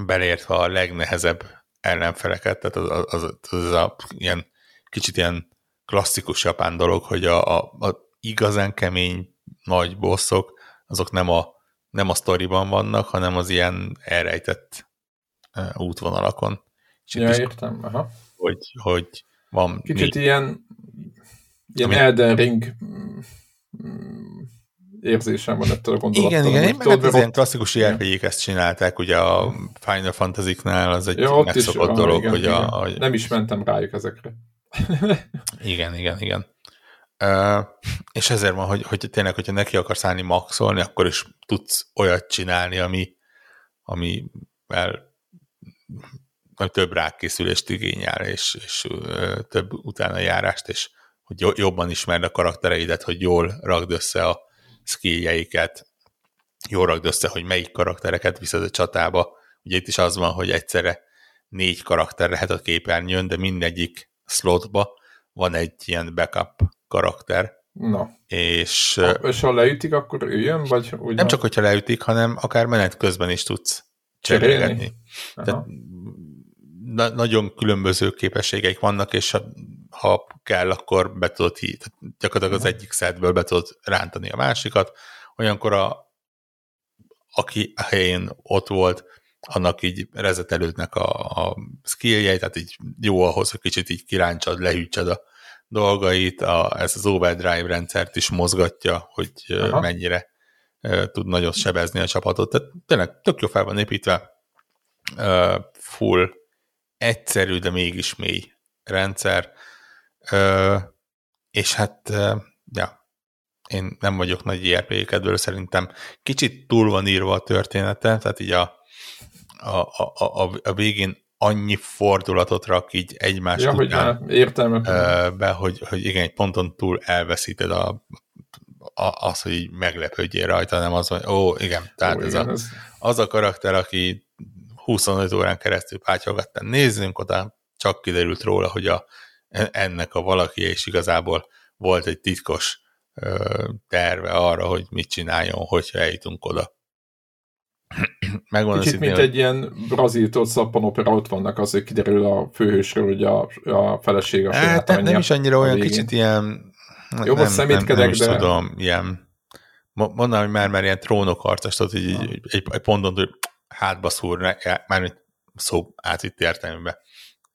beleértve a legnehezebb ellenfeleket, tehát az, az, az, az a ilyen kicsit ilyen klasszikus japán dolog, hogy a, a, a igazán kemény nagy bosszok, azok nem a, nem a sztoriban vannak, hanem az ilyen elrejtett útvonalakon. És ja, értem, aha hogy, hogy van Kicsit még... ilyen, ilyen Elden Ring mm, érzésem van ettől a gondolattal. Igen, igen, én meg hát az ilyen klasszikus rpg ezt csinálták, ugye a Final Fantasy-knál az egy ja, megszokott is, dolog, igen, hogy igen. a, a... Nem is mentem rájuk ezekre. igen, igen, igen. Uh, és ezért van, hogy, hogy tényleg, hogyha neki akarsz állni maxolni, akkor is tudsz olyat csinálni, ami, amivel több rákészülést igényel, és, és több utána járást, és hogy jobban ismerd a karaktereidet, hogy jól ragd össze a skilljeiket, jól ragd össze, hogy melyik karaktereket viszed a csatába. Ugye itt is az van, hogy egyszerre négy karakter lehet a képernyőn, de mindegyik slotba van egy ilyen backup karakter. Na. És, ha, és ha leütik, akkor üljön, vagy úgy Nem csak, hogyha leütik, hanem akár menet közben is tudsz cserélni. Tehát na, nagyon különböző képességeik vannak, és ha, ha kell, akkor be tudod hít. Gyakorlatilag az egyik szedből be tudod rántani a másikat. Olyankor a, aki a helyén ott volt, annak így rezetelődnek a, a skilljei, tehát így jó ahhoz, hogy kicsit így kiráncsad, lehűtsed a dolgait, a, ez az overdrive rendszert is mozgatja, hogy Aha. mennyire uh, tud nagyot sebezni a csapatot. Tehát tényleg tök jó fel van építve, uh, full egyszerű, de mégis mély rendszer, uh, és hát uh, ja, én nem vagyok nagy IRP kedvelő, szerintem kicsit túl van írva a története, tehát így a, a, a, a, a végén annyi fordulatot rak így egymás ja, után hogy értelme. be, hogy, hogy igen, egy ponton túl elveszíted a, a, az, hogy így meglepődjél rajta, nem az, hogy ó, igen, tehát ó, ez, igen, a, ez az a karakter, aki 25 órán keresztül pátyolgatta, nézzünk oda, csak kiderült róla, hogy a, ennek a valaki és igazából volt egy titkos ö, terve arra, hogy mit csináljon, hogyha eljutunk oda. Megvan Kicsit, mint hogy... egy ilyen brazil szappanopera, ott vannak az, hogy kiderül a főhősről, hogy a, a feleség a hát, nem, nem is annyira olyan, végén. kicsit ilyen... Jó, nem, szemétkedek, nem, nem de... tudom, ilyen... Mondanám, hogy már, már ilyen trónokharcas, tehát így, egy, egy, egy ponton, hogy hátba szúrna, már szó átvitt értelmében,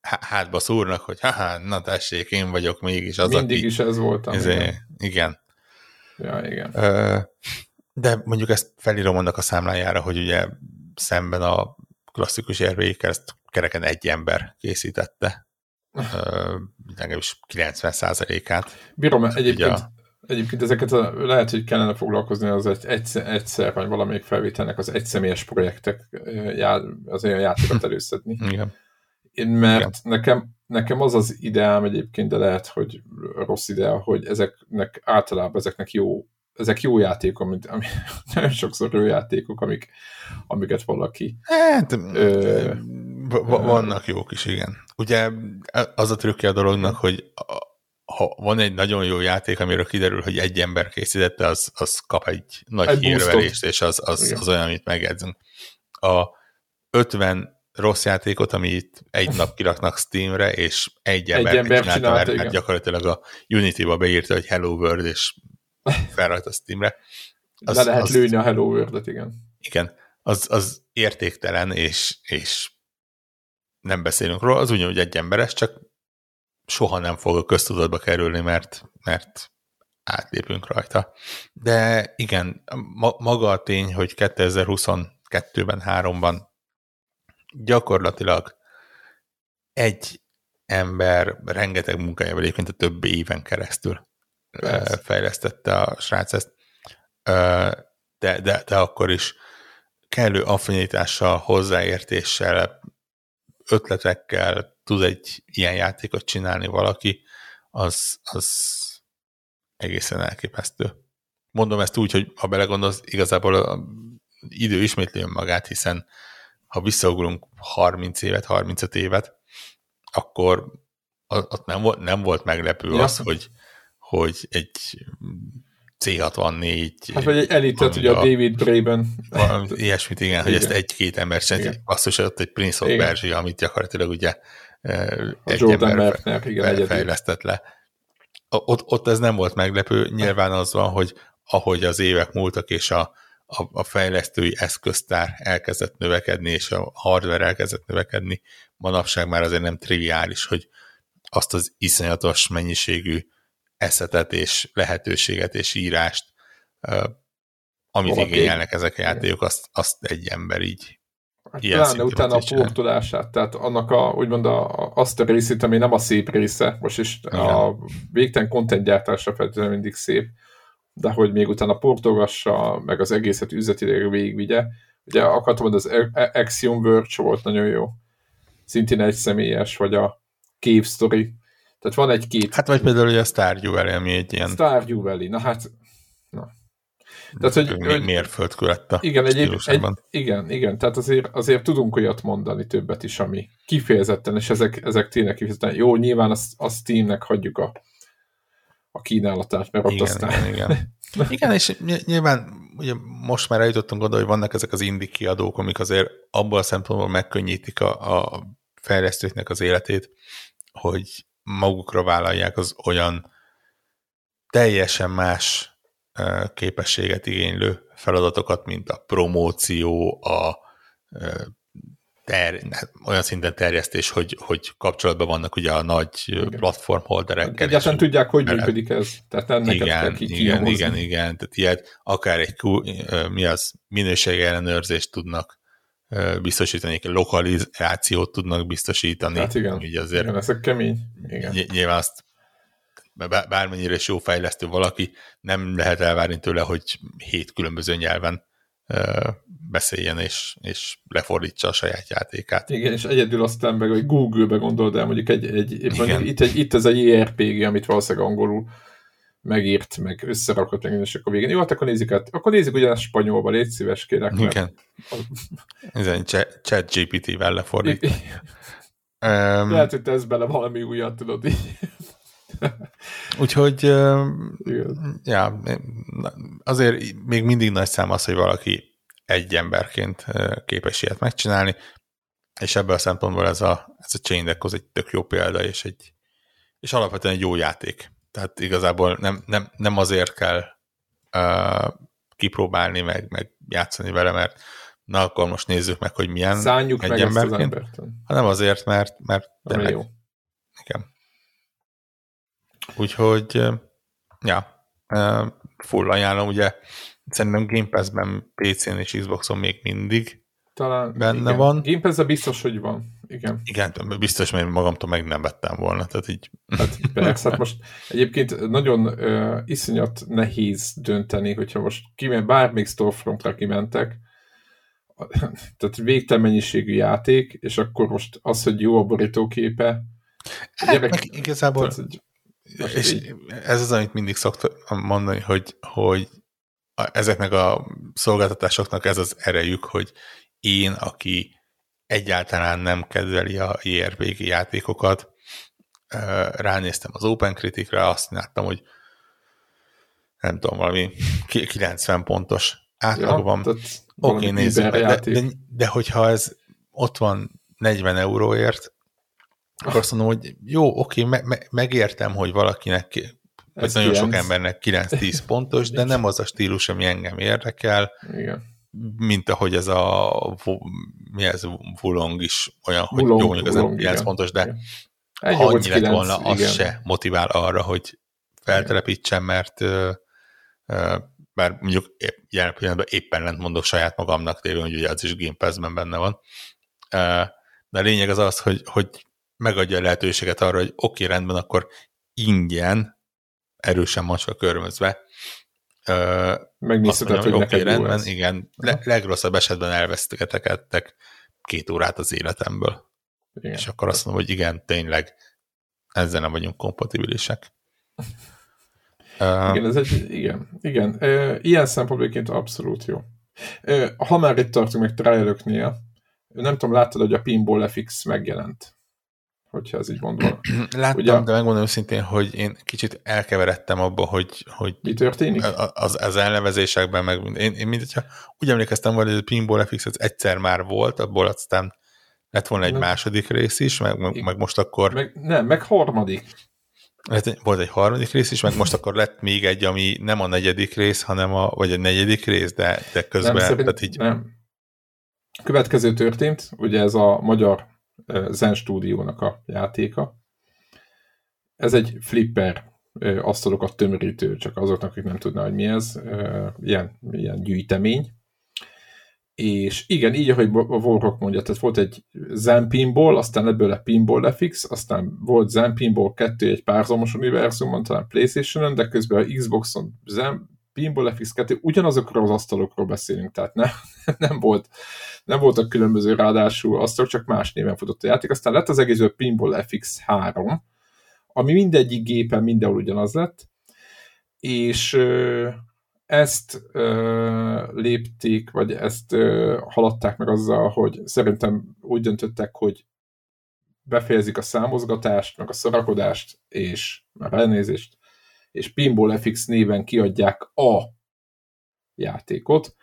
hátba szúrnak, hogy haha, na tessék, én vagyok mégis az, Mindig aki... is ez voltam. Ezé, igen. igen. Ja, igen. De mondjuk ezt felírom annak a számlájára, hogy ugye szemben a klasszikus érvékkel ezt kereken egy ember készítette. Legalábbis 90%-át. Bírom, egyébként, a... egyébként ezeket a, lehet, hogy kellene foglalkozni az egy, egyszer, egyszer vagy valamelyik felvételnek az egyszemélyes projektek az olyan játékot előszedni. Igen. Én, mert Igen. nekem, nekem az az ideám egyébként, de lehet, hogy rossz ideál, hogy ezeknek általában ezeknek jó ezek jó játékok, amit, ami, nagyon sokszor jó játékok, amik, amiket valaki... Hát, ö, vannak jók is, igen. Ugye az a trükkje a dolognak, hogy ha van egy nagyon jó játék, amiről kiderül, hogy egy ember készítette, az, az kap egy nagy egy hírverést, és az, az, az olyan, amit megjegyzünk. A 50 rossz játékot, amit egy nap kiraknak Steamre, és egy ember, egy ember csinálta, csinálta mert, mert gyakorlatilag a Unity-ba beírta, hogy Hello World, és felrajt a Steamre. Az, Le lehet az, lőni a Hello World-et, igen. Igen, az, az értéktelen, és, és nem beszélünk róla, az ugyanúgy egy emberes, csak soha nem fog a köztudatba kerülni, mert, mert átlépünk rajta. De igen, ma, maga a tény, hogy 2022-ben, 3-ban gyakorlatilag egy ember rengeteg munkájával egyébként a több éven keresztül Persze. fejlesztette a srác ezt, de, de, de akkor is kellő affinitással, hozzáértéssel, ötletekkel tud egy ilyen játékot csinálni valaki, az, az egészen elképesztő. Mondom ezt úgy, hogy ha belegondolsz, igazából a idő ismétli magát, hiszen ha visszaugrunk 30 évet, 35 évet, akkor ott nem volt, nem volt meglepő ja. az, hogy hogy egy C64... Hát vagy egy elitet, ugye a David Braben. Ilyesmit, igen, igen. hogy ezt egy-két ember sem, basszus, ott egy Prince of Persia, amit gyakorlatilag ugye egy Jordan ember Mertner, igen, fejlesztett le. Ott, ott ez nem volt meglepő, nyilván az van, hogy ahogy az évek múltak, és a, a, a fejlesztői eszköztár elkezdett növekedni, és a hardware elkezdett növekedni, manapság már azért nem triviális, hogy azt az iszonyatos mennyiségű eszetet és lehetőséget és írást amit Valaki. igényelnek ezek a játékok, azt, azt egy ember így Hát Ilyen pláne utána a portolását, tehát annak a, úgymond a, azt a részét, ami nem a szép része, most is Igen. a végtelen content gyártása feltétlenül mindig szép, de hogy még utána portolgassa, meg az egészet üzletileg végigvigye. Ugye akartam, hogy az Axiom Verge volt nagyon jó. Szintén egy személyes, vagy a Cave Story. Tehát van egy-két... Hát vagy például hogy a Stardew Valley, ami egy ilyen... Stardew Valley, na hát... Na. Tehát, hogy, hogy mérföldkő lett a igen, egy, egy, igen, igen, tehát azért, azért tudunk olyat mondani többet is, ami kifejezetten, és ezek, ezek tényleg kifejezetten jó, nyilván a, a Steamnek hagyjuk a, a kínálatát, mert igen, ott aztán... Igen, igen. igen, és nyilván ugye most már eljutottunk oda, hogy vannak ezek az indi kiadók, amik azért abból a szempontból megkönnyítik a, a fejlesztőknek az életét, hogy magukra vállalják az olyan teljesen más képességet igénylő feladatokat, mint a promóció, a ter, olyan szinten terjesztés, hogy, hogy kapcsolatban vannak ugye a nagy igen. platform holderekkel. Egyáltalán tudják, hogy működik ez. Tehát ennek igen, kell igen, igen, igen. Tehát ilyet, akár egy mi az, minőségi ellenőrzést tudnak biztosítani, lokalizációt tudnak biztosítani. Hát igen, így azért igen ezek kemény. Igen. Nyilván azt bármennyire is jó fejlesztő valaki, nem lehet elvárni tőle, hogy hét különböző nyelven beszéljen és, és lefordítsa a saját játékát. Igen, és egyedül aztán meg, hogy Google-be gondold el, mondjuk, egy, egy, mondjuk itt, egy, itt ez egy JRPG, amit valószínűleg angolul megírt, meg összerakott, meg és akkor végén. Jó, hát akkor nézzük át. Akkor nézzük ugyanazt spanyolba, légy szíves, kérek. Igen. Ezen chat GPT-vel lefordít. um, Lehet, hogy tesz bele valami újat, tudod így. Úgyhogy ja, azért még mindig nagy szám az, hogy valaki egy emberként képes ilyet megcsinálni, és ebből a szempontból ez a, ez a Chain az egy tök jó példa, és, egy, és alapvetően egy jó játék. Tehát igazából nem, nem, nem azért kell uh, kipróbálni, meg, meg játszani vele, mert na akkor most nézzük meg, hogy milyen Szánjuk egy meg emberként, ezt az hanem azért, mert, mert tényleg, jó. Igen. Úgyhogy, ja, full ajánlom, ugye szerintem Game Pass-ben PC-n és Xboxon még mindig Talán benne igen. van. Game pass biztos, hogy van. Igen. Igen, biztos, mert magamtól meg nem vettem volna. Tehát így... Hát persze, hát most egyébként nagyon uh, iszonyat nehéz dönteni, hogyha most kiment, bár még Storefrontra kimentek, tehát végtelen mennyiségű játék, és akkor most az, hogy jó a borítóképe, hát, gyerek, meg igazából tehát, és ez az, amit mindig szoktam mondani, hogy, hogy ezeknek a szolgáltatásoknak ez az erejük, hogy én, aki egyáltalán nem kedveli a IRPG játékokat, ránéztem az Open Critic-re, azt láttam, hogy nem tudom, valami 90 pontos átlag ja, van. Oké, okay, nézzük, de, de, de hogyha ez ott van 40 euróért, akkor azt mondom, hogy jó, oké, me- me- megértem, hogy valakinek, vagy nagyon 9. sok embernek 9-10 pontos, de nem az a stílus, ami engem érdekel. Igen. Mint ahogy ez a mi ez, Vulong is olyan, hogy Vulong, jó, mondjuk ez nem 9 igen. pontos, de igen. annyi lett volna, az igen. se motivál arra, hogy feltelepítsen, mert bár mondjuk jelen pillanatban éppen lent mondok saját magamnak tévén, hogy ugye az is Game Pass-ben benne van. De a lényeg az az, hogy, hogy megadja a lehetőséget arra, hogy oké, okay, rendben, akkor ingyen, erősen macska körmözve, Megnézheted, hogy, hogy oké, okay, rendben, igen, le, legrosszabb esetben elvesztegetekedtek két órát az életemből. Igen. És akkor azt mondom, hogy igen, tényleg ezzel nem vagyunk kompatibilisek. igen, ez egy, igen, igen. Ilyen szempontból abszolút jó. Ha már itt tartunk meg trialöknél, nem tudom, láttad, hogy a Pinball FX megjelent hogyha ez így mondva. Láttam, Ugye, de megmondom őszintén, hogy én kicsit elkeveredtem abba, hogy, hogy mi történik? Az, az elnevezésekben, meg én, én mint hogyha úgy emlékeztem, hogy a Pinball FX ez egyszer már volt, abból aztán lett volna egy nem. második rész is, meg, meg, meg most akkor... Meg, nem, meg harmadik. Volt egy harmadik rész is, meg most akkor lett még egy, ami nem a negyedik rész, hanem a, vagy a negyedik rész, de, de közben... Nem, szerint, tehát így... nem. Következő történt, ugye ez a magyar Zen Studio-nak a játéka. Ez egy flipper asztalokat tömörítő, csak azoknak, akik nem tudná, hogy mi ez, ilyen, ilyen gyűjtemény. És igen, így, ahogy a Warrock mondja, tehát volt egy Zen Pinball, aztán ebből a Pinball FX, aztán volt Zen Pinball 2 egy párzamos univerzumon, talán Playstation-on, de közben a Xboxon Zen Pinball FX 2, ugyanazokról az asztalokról beszélünk, tehát ne, nem, volt, nem voltak különböző ráadásul asztalok, csak más néven futott a játék. Aztán lett az egész Pinball FX 3, ami mindegyik gépen mindenhol ugyanaz lett, és ezt ö, lépték, vagy ezt ö, haladták meg azzal, hogy szerintem úgy döntöttek, hogy befejezik a számozgatást, meg a szarakodást, és már elnézést, és Pinball FX néven kiadják a játékot.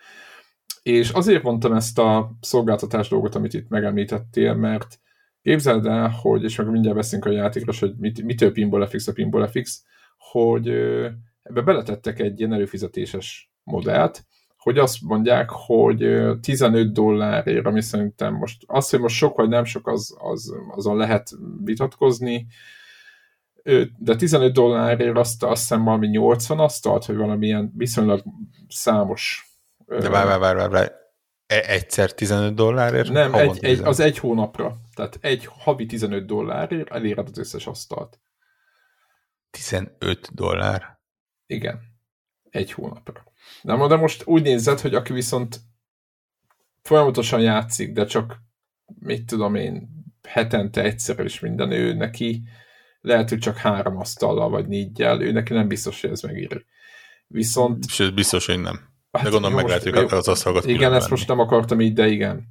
És azért mondtam ezt a szolgáltatás dolgot, amit itt megemlítettél, mert képzeld el, hogy, és meg mindjárt beszélünk a játékról, hogy mit, mitől Pinball FX a Pinball FX, hogy ebbe beletettek egy ilyen előfizetéses modellt, hogy azt mondják, hogy 15 dollárért, ami szerintem most, azt, hogy most sok vagy nem sok, az, az, azon lehet vitatkozni, de 15 dollárért azt, azt hiszem valami 80 asztalt, hogy valamilyen viszonylag számos. De várj, várj, várj, várj. E, egyszer 15 dollárért? Nem, egy, egy, az egy hónapra. Tehát egy havi 15 dollárért eléred az összes asztalt. 15 dollár? Igen. Egy hónapra. De, de most úgy nézed, hogy aki viszont folyamatosan játszik, de csak mit tudom én, hetente egyszer is minden ő neki, lehet, hogy csak három asztallal vagy négyel, ő neki nem biztos, hogy ez megéri. Viszont... Sőt, biztos, hogy nem. Hát de gondolom meg lehet, hogy az asztalokat Igen, ezt most nem akartam így, de igen.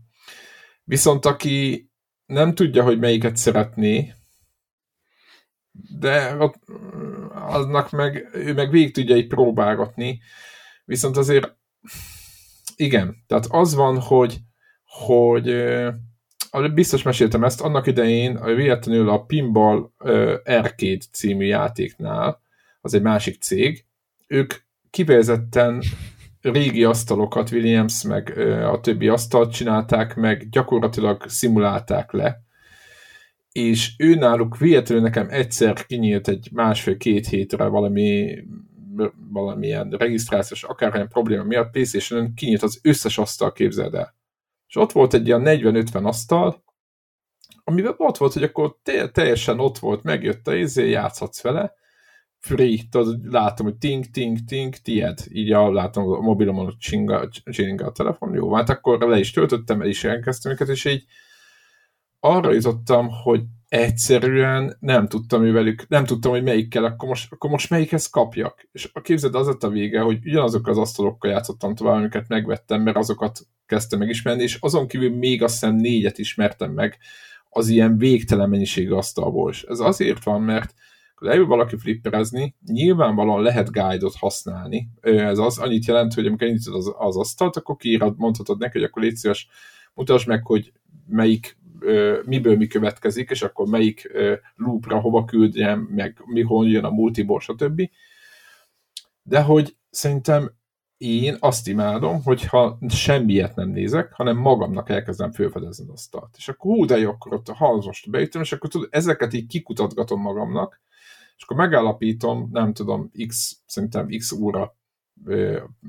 Viszont aki nem tudja, hogy melyiket szeretné, de aznak meg, ő meg végig tudja így próbálgatni, viszont azért igen, tehát az van, hogy, hogy biztos meséltem ezt, annak idején véletlenül a Pinball Arcade című játéknál, az egy másik cég, ők kifejezetten régi asztalokat, Williams meg a többi asztalt csinálták meg, gyakorlatilag szimulálták le, és ő náluk véletlenül nekem egyszer kinyílt egy másfél-két hétre valami valamilyen regisztrációs, akármilyen probléma miatt PlayStation-ön kinyílt az összes asztal, képzeld el. És ott volt egy ilyen 40-50 asztal, amiben ott volt, hogy akkor teljesen ott volt, megjött a izé, játszhatsz vele, free, tudod, látom, hogy ting, ting, ting, tied, így a, látom a mobilomon, csinga, csinga a telefon, jó, hát akkor le is töltöttem, el is elkezdtem őket, és így arra jutottam, hogy egyszerűen nem tudtam velük, nem tudtam, hogy melyikkel, akkor most, akkor most melyikhez kapjak. És a képzeld az lett a vége, hogy ugyanazok az asztalokkal játszottam tovább, amiket megvettem, mert azokat kezdtem megismerni, és azon kívül még azt hiszem négyet ismertem meg az ilyen végtelen mennyiségű asztalból. És ez azért van, mert leül valaki flipperezni, nyilvánvalóan lehet guide-ot használni. Ez az annyit jelent, hogy amikor indítod az, az asztalt, akkor kiírad, mondhatod neki, hogy akkor légy szíves, mutasd meg, hogy melyik miből mi következik, és akkor melyik loopra hova küldjem, meg mihol jön a multiból, stb. De hogy szerintem én azt imádom, hogyha semmiet nem nézek, hanem magamnak elkezdem felfedezni azt. És akkor hú, de jó, akkor ott a most beütöm, és akkor tudod, ezeket így kikutatgatom magamnak, és akkor megállapítom, nem tudom, x, szerintem x óra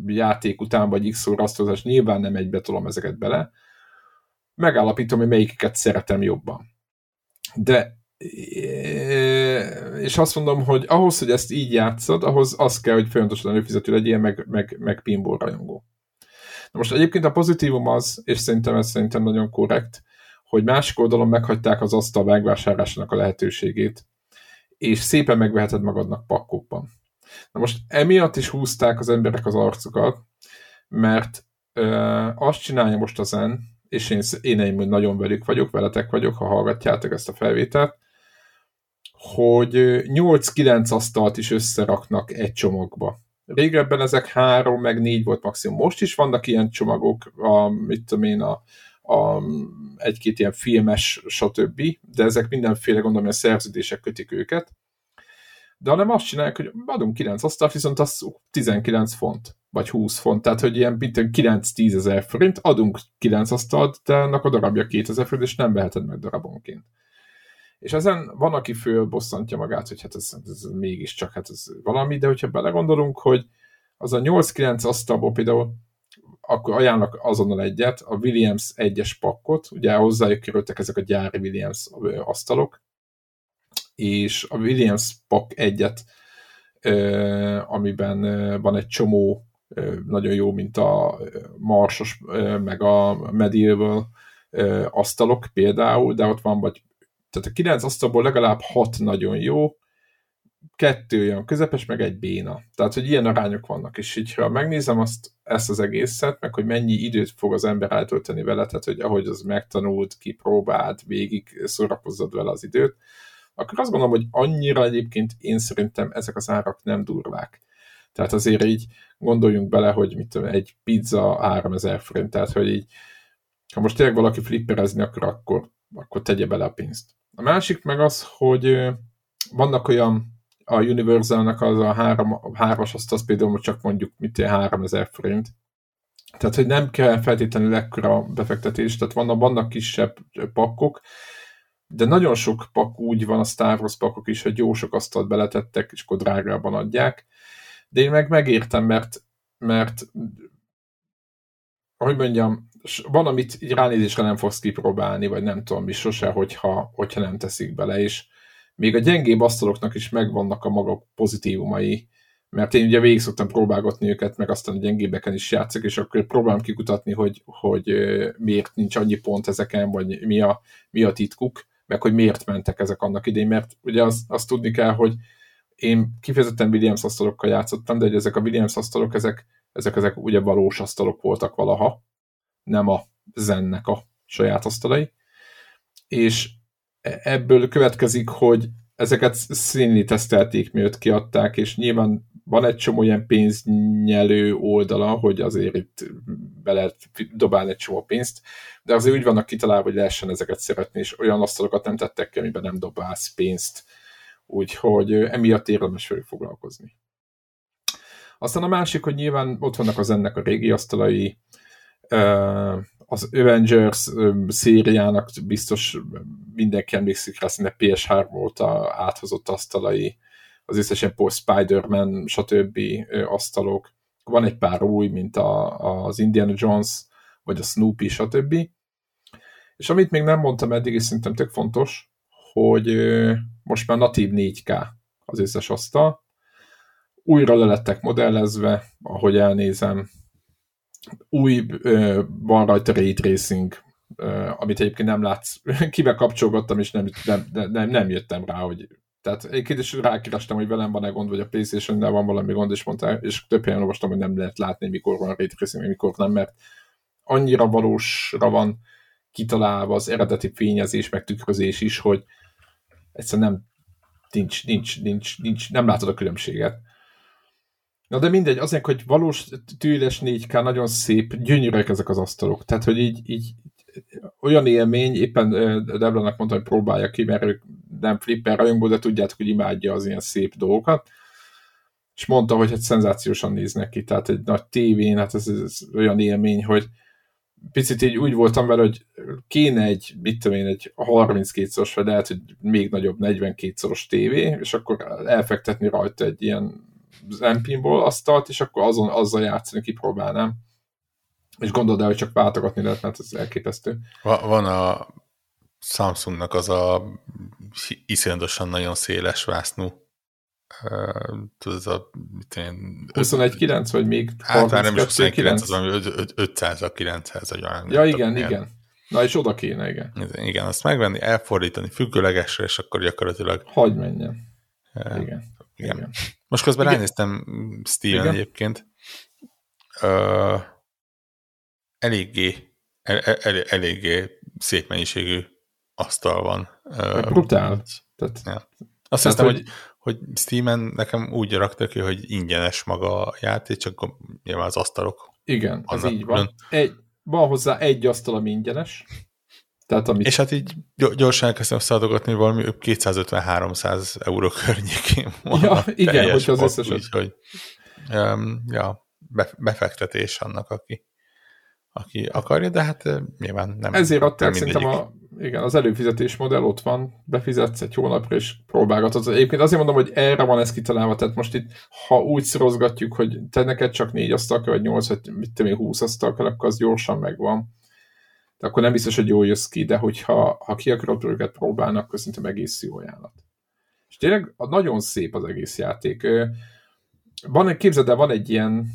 játék után, vagy x óra asztalozás, nyilván nem egybe tolom ezeket bele, megállapítom, hogy melyiket szeretem jobban. De és azt mondom, hogy ahhoz, hogy ezt így játszod, ahhoz az kell, hogy folyamatosan előfizető legyél, meg, meg, meg pinball rajongó. Na most egyébként a pozitívum az, és szerintem ez szerintem nagyon korrekt, hogy másik oldalon meghagyták az asztal megvásárlásának a lehetőségét, és szépen megveheted magadnak pakkokban. Na most emiatt is húzták az emberek az arcukat, mert ö, azt csinálja most a Zen, és én, én, én nagyon velük vagyok, veletek vagyok, ha hallgatjátok ezt a felvételt, hogy 8-9 asztalt is összeraknak egy csomagba. Régebben ezek három, meg négy volt maximum. Most is vannak ilyen csomagok, a, mit tudom én, a, a, egy-két ilyen filmes, stb., de ezek mindenféle, gondolom, a szerződések kötik őket. De hanem azt csinálják, hogy adunk 9 asztalt, viszont az 19 font, vagy 20 font, tehát hogy ilyen 9-10 ezer forint, adunk 9 asztalt, de annak a darabja 2000 forint, és nem veheted meg darabonként. És ezen van, aki fölbosszantja magát, hogy hát ez, ez mégiscsak hát ez valami, de hogyha belegondolunk, hogy az a 8-9 asztalból például akkor ajánlok azonnal egyet, a Williams egyes pakkot, ugye hozzájuk kerültek ezek a gyári Williams asztalok, és a Williams pak egyet, amiben van egy csomó nagyon jó, mint a Marsos, meg a Medieval asztalok például, de ott van vagy, tehát a kilenc asztalból legalább hat nagyon jó, kettő olyan közepes, meg egy béna. Tehát, hogy ilyen arányok vannak, és így, ha megnézem azt, ezt az egészet, meg hogy mennyi időt fog az ember eltölteni vele, tehát, hogy ahogy az megtanult, kipróbált, végig szórakozzad vele az időt, akkor azt gondolom, hogy annyira egyébként én szerintem ezek az árak nem durvák. Tehát azért így gondoljunk bele, hogy mit tudom, egy pizza 3000 forint, tehát hogy így, ha most tényleg valaki flipperezni akar, akkor, akkor tegye bele a pénzt. A másik meg az, hogy vannak olyan a Universalnak az a három, hármas azt, az például csak mondjuk mit 3000 forint. Tehát, hogy nem kell feltétlenül ekkora befektetés, tehát vannak, vannak kisebb pakkok, de nagyon sok pak úgy van, a Star Wars pakok is, hogy jó sok asztalt beletettek, és akkor drágában adják. De én meg megértem, mert, mert hogy mondjam, van, amit így ránézésre nem fogsz kipróbálni, vagy nem tudom mi sose, hogyha, hogyha nem teszik bele, és még a gyengébb asztaloknak is megvannak a maga pozitívumai, mert én ugye végig szoktam próbálgatni őket, meg aztán a gyengébbeken is játszok, és akkor próbálom kikutatni, hogy, hogy miért nincs annyi pont ezeken, vagy mi a, mi a titkuk, meg hogy miért mentek ezek annak idején, mert ugye azt, azt tudni kell, hogy én kifejezetten Williams asztalokkal játszottam, de hogy ezek a Williams asztalok, ezek, ezek, ezek ugye valós asztalok voltak valaha, nem a Zennek a saját asztalai, és ebből következik, hogy ezeket színli tesztelték, miatt kiadták, és nyilván van egy csomó ilyen pénznyelő oldala, hogy azért itt be lehet dobálni egy csomó pénzt, de azért úgy vannak kitalálva, hogy lehessen ezeket szeretni, és olyan asztalokat nem tettek ki, amiben nem dobálsz pénzt. Úgyhogy emiatt érdemes velük foglalkozni. Aztán a másik, hogy nyilván ott vannak az ennek a régi asztalai, az Avengers szériának biztos mindenki emlékszik rá, szinte PS3 volt a áthozott asztalai, az összesen Spider-Man, stb. asztalok. Van egy pár új, mint a, az Indiana Jones, vagy a Snoopy, stb. És amit még nem mondtam eddig, és szerintem tök fontos, hogy most már natív 4K az összes asztal. Újra le lettek modellezve, ahogy elnézem, új, van rajta ray tracing, amit egyébként nem látsz, kivel kapcsolgattam, és nem, nem, nem, nem jöttem rá, hogy tehát egyébként is rákerestem, hogy velem van-e gond, vagy a playstation van valami gond, és mondta, és több helyen olvastam, hogy nem lehet látni, mikor van ray tracing, mikor nem, mert annyira valósra van kitalálva az eredeti fényezés, meg tükrözés is, hogy egyszerűen nem, nincs, nincs, nincs, nincs, nem látod a különbséget. Na de mindegy, azért, hogy valós tűles 4K, nagyon szép, gyönyörűek ezek az asztalok. Tehát, hogy így, így olyan élmény, éppen Deblanak mondta, hogy próbálja ki, mert ők nem flipper rajongó, de tudjátok, hogy imádja az ilyen szép dolgokat. És mondta, hogy hát szenzációsan néznek ki, tehát egy nagy tévén, hát ez, ez olyan élmény, hogy picit így úgy voltam vele, hogy kéne egy, mit tudom én, egy 32 szoros, vagy lehet, hogy még nagyobb 42 szoros tévé, és akkor elfektetni rajta egy ilyen Zenpinból asztalt, és akkor azon, azzal játszani kipróbálnám. És gondolod el, hogy csak váltogatni lehet, mert ez elképesztő. Van a Samsungnak az a iszonyatosan nagyon széles vásznú ez a 21.9, vagy még Hát már nem is 21.9, az ami 500 a 900 vagy valami. Ja, igen, igen. igen. Na, és oda kéne, igen. Igen, azt megvenni, elfordítani függőlegesre, és akkor gyakorlatilag... Hagy menjen. igen. igen. igen. Most közben igen. ránéztem Steven igen. egyébként. Uh, eléggé, el, el, eléggé szép mennyiségű asztal van. Uh, brutál. Tehát, ja. Azt hiszem, hogy, hogy Steam-en nekem úgy raktak ki, hogy ingyenes maga a játék, csak nyilván az asztalok. Igen, az így van. Egy, van hozzá egy asztal, ami ingyenes. Tehát, amit... És hát így gyorsan elkezdtem szadogatni, valami 250-300 euró környékén. Ja, igen, hogy az összes. Úgyhogy, um, ja, befektetés annak, aki aki akarja, de hát nyilván nem. Ezért adták szerintem a igen, az előfizetés modell ott van, befizetsz egy hónapra, és próbálgatod. Egyébként azért mondom, hogy erre van ez kitalálva, tehát most itt, ha úgy szorozgatjuk, hogy te neked csak négy asztal kell, vagy nyolc, vagy mit tudom én, húsz asztal kell, akkor az gyorsan megvan. De akkor nem biztos, hogy jól jössz ki, de hogyha ha ki akarod őket próbálni, akkor szerintem egész jó ajánlat. És tényleg nagyon szép az egész játék. Van egy, képzeld el, van egy ilyen,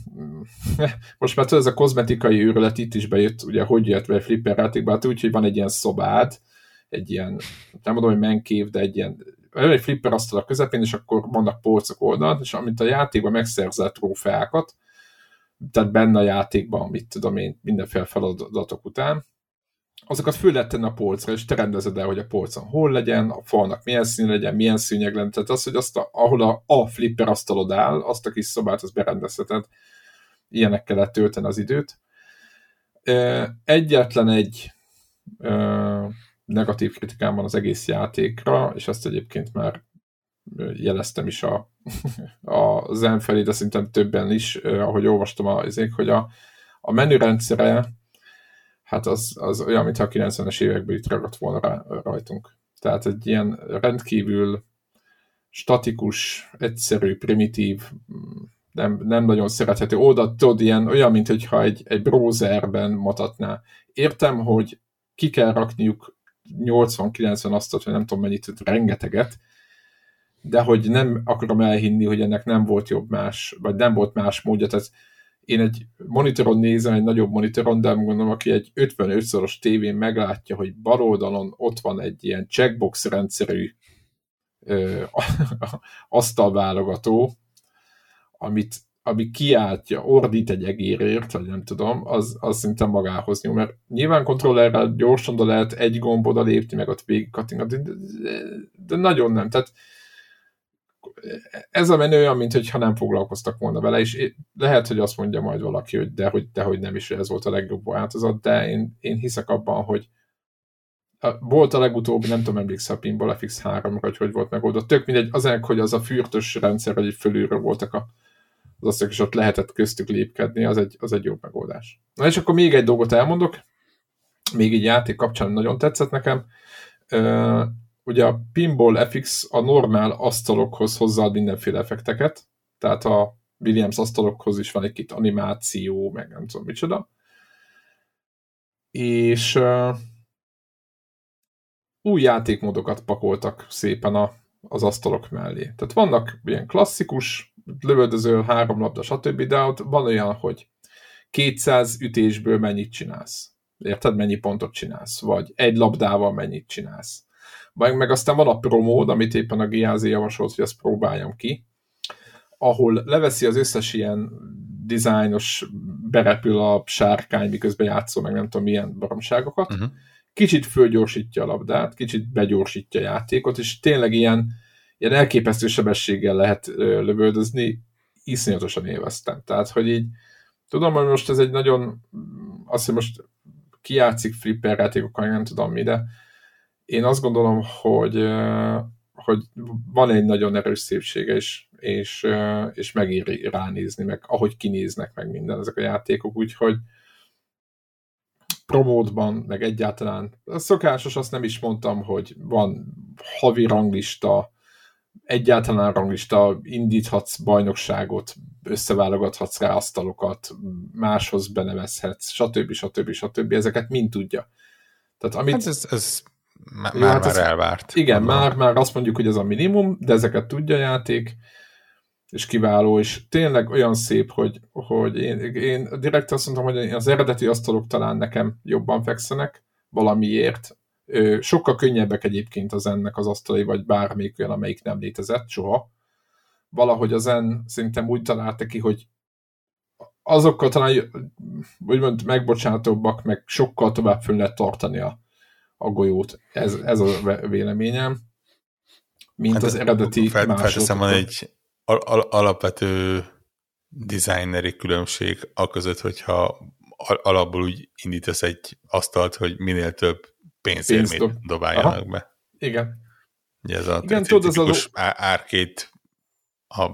most már tudod, ez a kozmetikai őrület itt is bejött, ugye, hogy jött be a flipper játékba, hát úgy, hogy van egy ilyen szobád, egy ilyen, nem mondom, hogy menkév, de egy ilyen, egy flipper asztal a közepén, és akkor vannak polcok oldalt, és amint a játékban megszerzel trófeákat, tehát benne a játékban, mit tudom én, mindenféle feladatok után, azokat föl lehet tenni a polcra, és te rendezed el, hogy a polcon hol legyen, a falnak milyen szín legyen, milyen szűnyeg legyen. Tehát az, hogy azt a, ahol a, a flipper asztalod áll, azt a kis szobát, azt berendezheted. Ilyenekkel lehet tölteni az időt. Egyetlen egy negatív kritikám van az egész játékra, és ezt egyébként már jeleztem is a, a zen felé, de szerintem többen is, ahogy olvastam az hogy a, a menürendszere hát az, az olyan, mintha a 90-es években itt ragadt volna rá, rajtunk. Tehát egy ilyen rendkívül statikus, egyszerű, primitív, nem, nem nagyon szerethető. Oda tudod, ilyen, olyan, mint hogyha egy, egy browserben mutatná. Értem, hogy ki kell rakniuk 80-90 asztalt, vagy nem tudom mennyit, rengeteget, de hogy nem akarom elhinni, hogy ennek nem volt jobb más, vagy nem volt más módja. Tehát én egy monitoron nézem, egy nagyobb monitoron, de gondolom, aki egy 55-szoros tévén meglátja, hogy bal oldalon ott van egy ilyen checkbox rendszerű ö, asztalválogató, amit, ami kiáltja, ordít egy egérért, vagy nem tudom, az, az szinte magához nyúl, mert nyilván kontrollerrel gyorsan de lehet egy gomboda lépni, meg ott végig de, de, de nagyon nem. Tehát ez a menő olyan, mintha nem foglalkoztak volna vele, és lehet, hogy azt mondja majd valaki, hogy de hogy, de hogy nem is ez volt a legjobb változat, de én, én hiszek abban, hogy volt a legutóbbi, nem tudom, emlékszel a Pinball FX3, vagy hogy volt megoldott. Tök mindegy, azért, hogy az a fürtös rendszer, hogy fölülről voltak a, az asztalok, és ott lehetett köztük lépkedni, az egy, az egy jó megoldás. Na és akkor még egy dolgot elmondok, még egy játék kapcsán nagyon tetszett nekem ugye a Pinball FX a normál asztalokhoz hozzáad mindenféle effekteket, tehát a Williams asztalokhoz is van egy kit animáció, meg nem tudom micsoda. És uh, új játékmódokat pakoltak szépen a, az asztalok mellé. Tehát vannak ilyen klasszikus, lövöldöző, három labda, stb., de ott van olyan, hogy 200 ütésből mennyit csinálsz. Érted, mennyi pontot csinálsz? Vagy egy labdával mennyit csinálsz? Meg, meg aztán van a promód, amit éppen a GAZ javasolt, hogy ezt próbáljam ki, ahol leveszi az összes ilyen dizájnos, berepül a sárkány, miközben játszol, meg nem tudom milyen baromságokat, uh-huh. kicsit fölgyorsítja a labdát, kicsit begyorsítja a játékot, és tényleg ilyen, ilyen elképesztő sebességgel lehet lövöldözni, iszonyatosan élveztem. Tehát, hogy így tudom, hogy most ez egy nagyon, azt, hogy most kijátszik flipper játékokkal, nem tudom mi, de én azt gondolom, hogy, hogy van egy nagyon erős szépsége, és, és, és megéri ránézni, meg ahogy kinéznek meg minden ezek a játékok, úgyhogy promódban, meg egyáltalán szokásos, azt nem is mondtam, hogy van havi ranglista, egyáltalán ranglista, indíthatsz bajnokságot, összeválogathatsz rá asztalokat, máshoz benevezhetsz, stb. stb. stb. Ezeket mind tudja. Tehát amit... Hát ez, ez már, Jó, hát már elvárt. Igen, már, már azt mondjuk, hogy ez a minimum, de ezeket tudja a játék, és kiváló, és tényleg olyan szép, hogy, hogy én, én direkt azt mondtam, hogy az eredeti asztalok talán nekem jobban fekszenek, valamiért. Sokkal könnyebbek egyébként az ennek az asztalai, vagy bármelyik olyan, amelyik nem létezett soha. Valahogy az en szerintem úgy találta ki, hogy azokkal talán úgymond megbocsátóbbak, meg sokkal tovább föl lehet tartani a, a golyót. Ez, ez a véleményem. Mint hát az eredeti fel, Felteszem, van egy al- al- alapvető designeri különbség a között, hogyha al- alapból úgy indítasz egy asztalt, hogy minél több pénzérmét Pénz dob. dobáljanak Aha. be. Igen. Ugye ez a Igen, tudod, az az... árkét a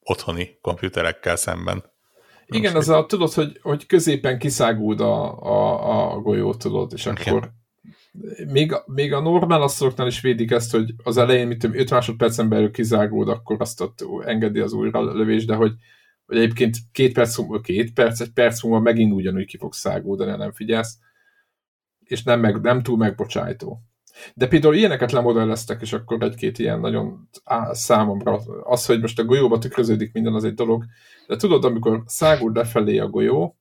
otthoni komputerekkel szemben. Igen, az a, tudod, hogy, hogy középen kiszáguld a, a, a golyó, tudod, és okay. akkor még, még a normál asszoroknál is védik ezt, hogy az elején, mit 5 másodpercen belül kizágód, akkor azt ott engedi az újra lövés, de hogy, hogy egyébként két perc, két perc, egy perc múlva megint ugyanúgy ki fog szágódani, nem figyelsz, és nem, meg, nem túl megbocsájtó. De például ilyeneket lemodelleztek, és akkor egy-két ilyen nagyon á, számomra, az, hogy most a golyóba tükröződik minden, az egy dolog, de tudod, amikor szágul lefelé a golyó,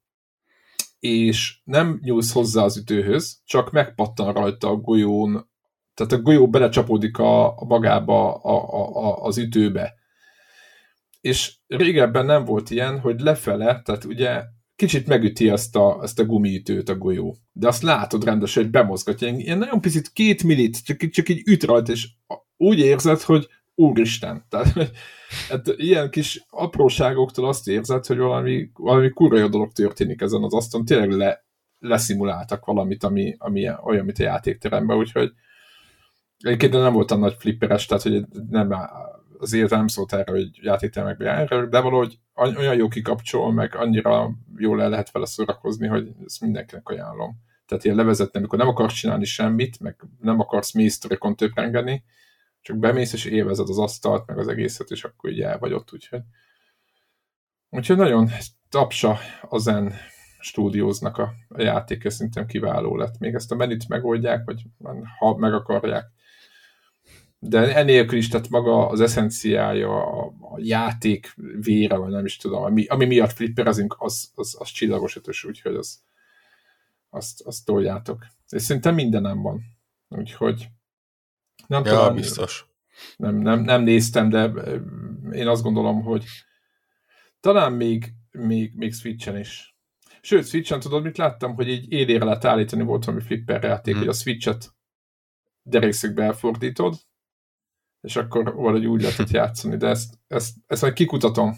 és nem nyúlsz hozzá az ütőhöz, csak megpattan rajta a golyón, tehát a golyó belecsapódik a, a magába a, a, a, az ütőbe. És régebben nem volt ilyen, hogy lefele, tehát ugye kicsit megüti ezt a, ezt a gumiütőt a golyó. De azt látod rendesen, hogy bemozgatja. Ilyen nagyon picit, két millit, csak, csak így üt rajta, és úgy érzed, hogy úristen. Tehát hát ilyen kis apróságoktól azt érzed, hogy valami, valami kurva jó dolog történik ezen az asztalon. Tényleg le, leszimuláltak valamit, ami, ami olyan, mint a játékteremben, úgyhogy egyébként nem voltam nagy flipperes, tehát hogy nem, azért nem szólt erre, hogy játékteremekben jár, de valahogy olyan jó kikapcsol, meg annyira jól el lehet vele szórakozni, hogy ezt mindenkinek ajánlom. Tehát ilyen levezetni, amikor nem akarsz csinálni semmit, meg nem akarsz mély sztorikon töprengeni, csak bemész és élvezed az asztalt, meg az egészet, és akkor így el vagy ott, úgyhogy. Úgyhogy nagyon tapsa a Zen stúdióznak a, a játék, ez szerintem kiváló lett. Még ezt a menüt megoldják, vagy ha meg akarják. De enélkül is, tehát maga az eszenciája, a, a játék vére, vagy nem is tudom, ami, ami miatt flipperezünk, az, az, az csillagos ötös, úgyhogy az, azt, azt toljátok. És szerintem mindenem van. Úgyhogy nem ja, talán, biztos. Nem, nem, nem néztem, de én azt gondolom, hogy talán még, még, még Switchen is. Sőt, Switchen tudod, mit láttam, hogy így élére lehet állítani, volt valami flipper játék, hmm. hogy a Switchet derékszögbe elfordítod, és akkor valahogy úgy lehetett játszani, de ezt, ezt, ezt majd kikutatom,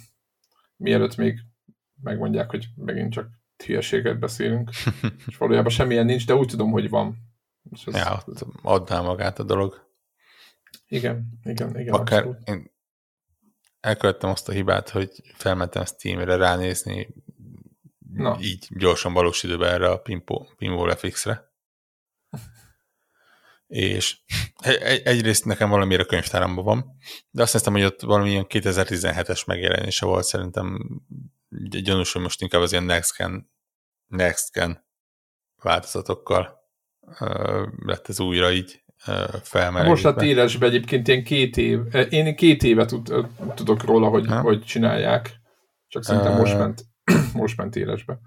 mielőtt még megmondják, hogy megint csak hülyeséget beszélünk, és valójában semmilyen nincs, de úgy tudom, hogy van. És ez, ja, adná magát a dolog. Igen, igen, igen. Akár abszolút. én elkövettem azt a hibát, hogy felmentem Steamre ránézni Na. így gyorsan valós időben erre a Pinball FX-re. És egy, egyrészt nekem valamire könyvtáramban van, de azt hiszem, hogy ott valamilyen 2017-es megjelenése volt, szerintem gyanús, hogy most inkább az ilyen next gen, next gen változatokkal uh, lett ez újra így felmelegítve. Most a élesben egyébként ilyen két év, én két évet tud, tudok róla, hogy, hogy csinálják, csak szerintem uh, most ment, most ment élesbe.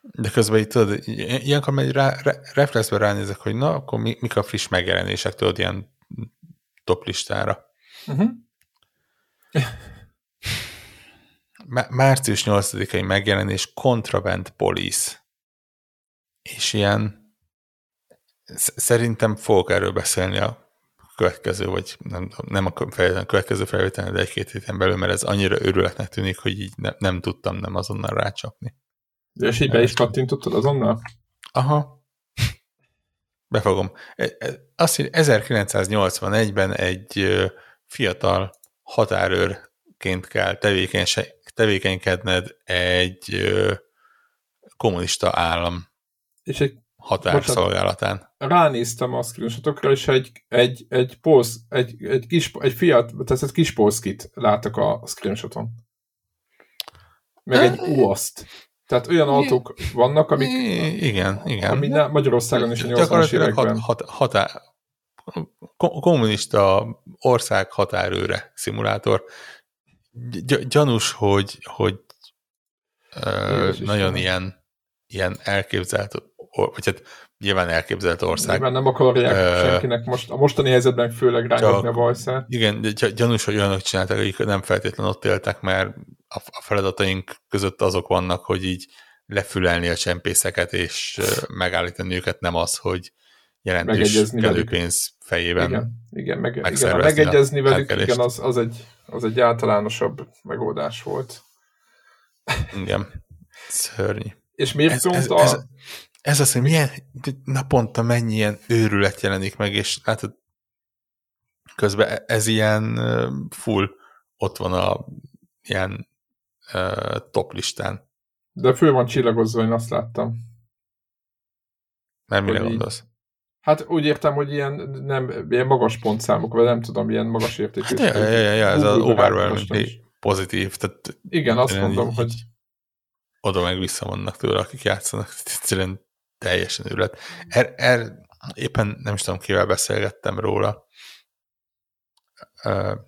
De közben itt tudod, ilyenkor megy rá, re, reflexbe ránézek, hogy na, akkor mi, mik a friss megjelenések, tudod, ilyen top listára. Uh-huh. Március 8-ai megjelenés Contraband Police. És ilyen Szerintem fogok erről beszélni a következő, vagy nem, nem a következő felvételen, de egy-két héten belül, mert ez annyira örületnek tűnik, hogy így ne, nem tudtam nem azonnal rácsapni. De és így be is kattintottad azonnal? Aha. Befogom. E, e, azt, hogy 1981-ben egy fiatal határőrként kell tevékenykedned egy kommunista állam és egy határszolgálatán. Ránéztem a screenshotokra, és egy, egy, egy, polsz, egy, egy, kis, egy fiat, tehát egy kis polszkit látok a screenshoton. Meg egy UAST. Tehát olyan autók vannak, amik... Igen, igen. Ami Magyarországon is a 80-as években... Hat, határ, kommunista ország határőre szimulátor. Gyanús, hogy, hogy ö, nagyon ilyen, ilyen elképzelt vagy hát nyilván elképzelt ország. Nyilván nem akarják uh, senkinek most, a mostani helyzetben főleg rángatni a bajszát. Igen, gyanús, hogy olyanok csináltak, akik nem feltétlenül ott éltek, mert a feladataink között azok vannak, hogy így lefülelni a csempészeket, és megállítani őket nem az, hogy jelentős kedőpénz fejében igen, igen, meg, igen, megegyezni velük, igen, az, az, egy, az egy általánosabb megoldás volt. Igen, szörny. És miért ez, ez, a... ez, az, hogy milyen naponta mennyi ilyen őrület jelenik meg, és látod, közben e- ez ilyen full ott van a ilyen uh, top listán. De fő van csillagozva, én azt láttam. Mert mire gondolsz? Hát úgy értem, hogy ilyen, nem, ilyen magas pontszámok, vagy nem tudom, ilyen magas értékű. Hát, ja, ja, ja, ja, ez az overwhelming pozitív. Tehát Igen, azt mondom, így, hogy... Oda meg vissza vannak tőle, akik játszanak. Egyszerűen teljesen őrület. Er, er, éppen nem is tudom, kivel beszélgettem róla.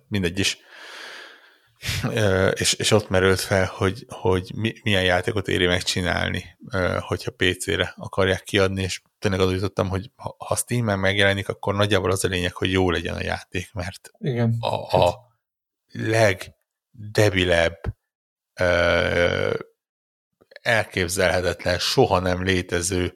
Mindegy is és, és ott merült fel, hogy, hogy mi, milyen játékot éri megcsinálni, hogyha PC-re akarják kiadni, és tényleg azon jutottam, hogy ha, ha Steam-en megjelenik, akkor nagyjából az a lényeg, hogy jó legyen a játék, mert Igen. a, a legdebilebb elképzelhetetlen, soha nem létező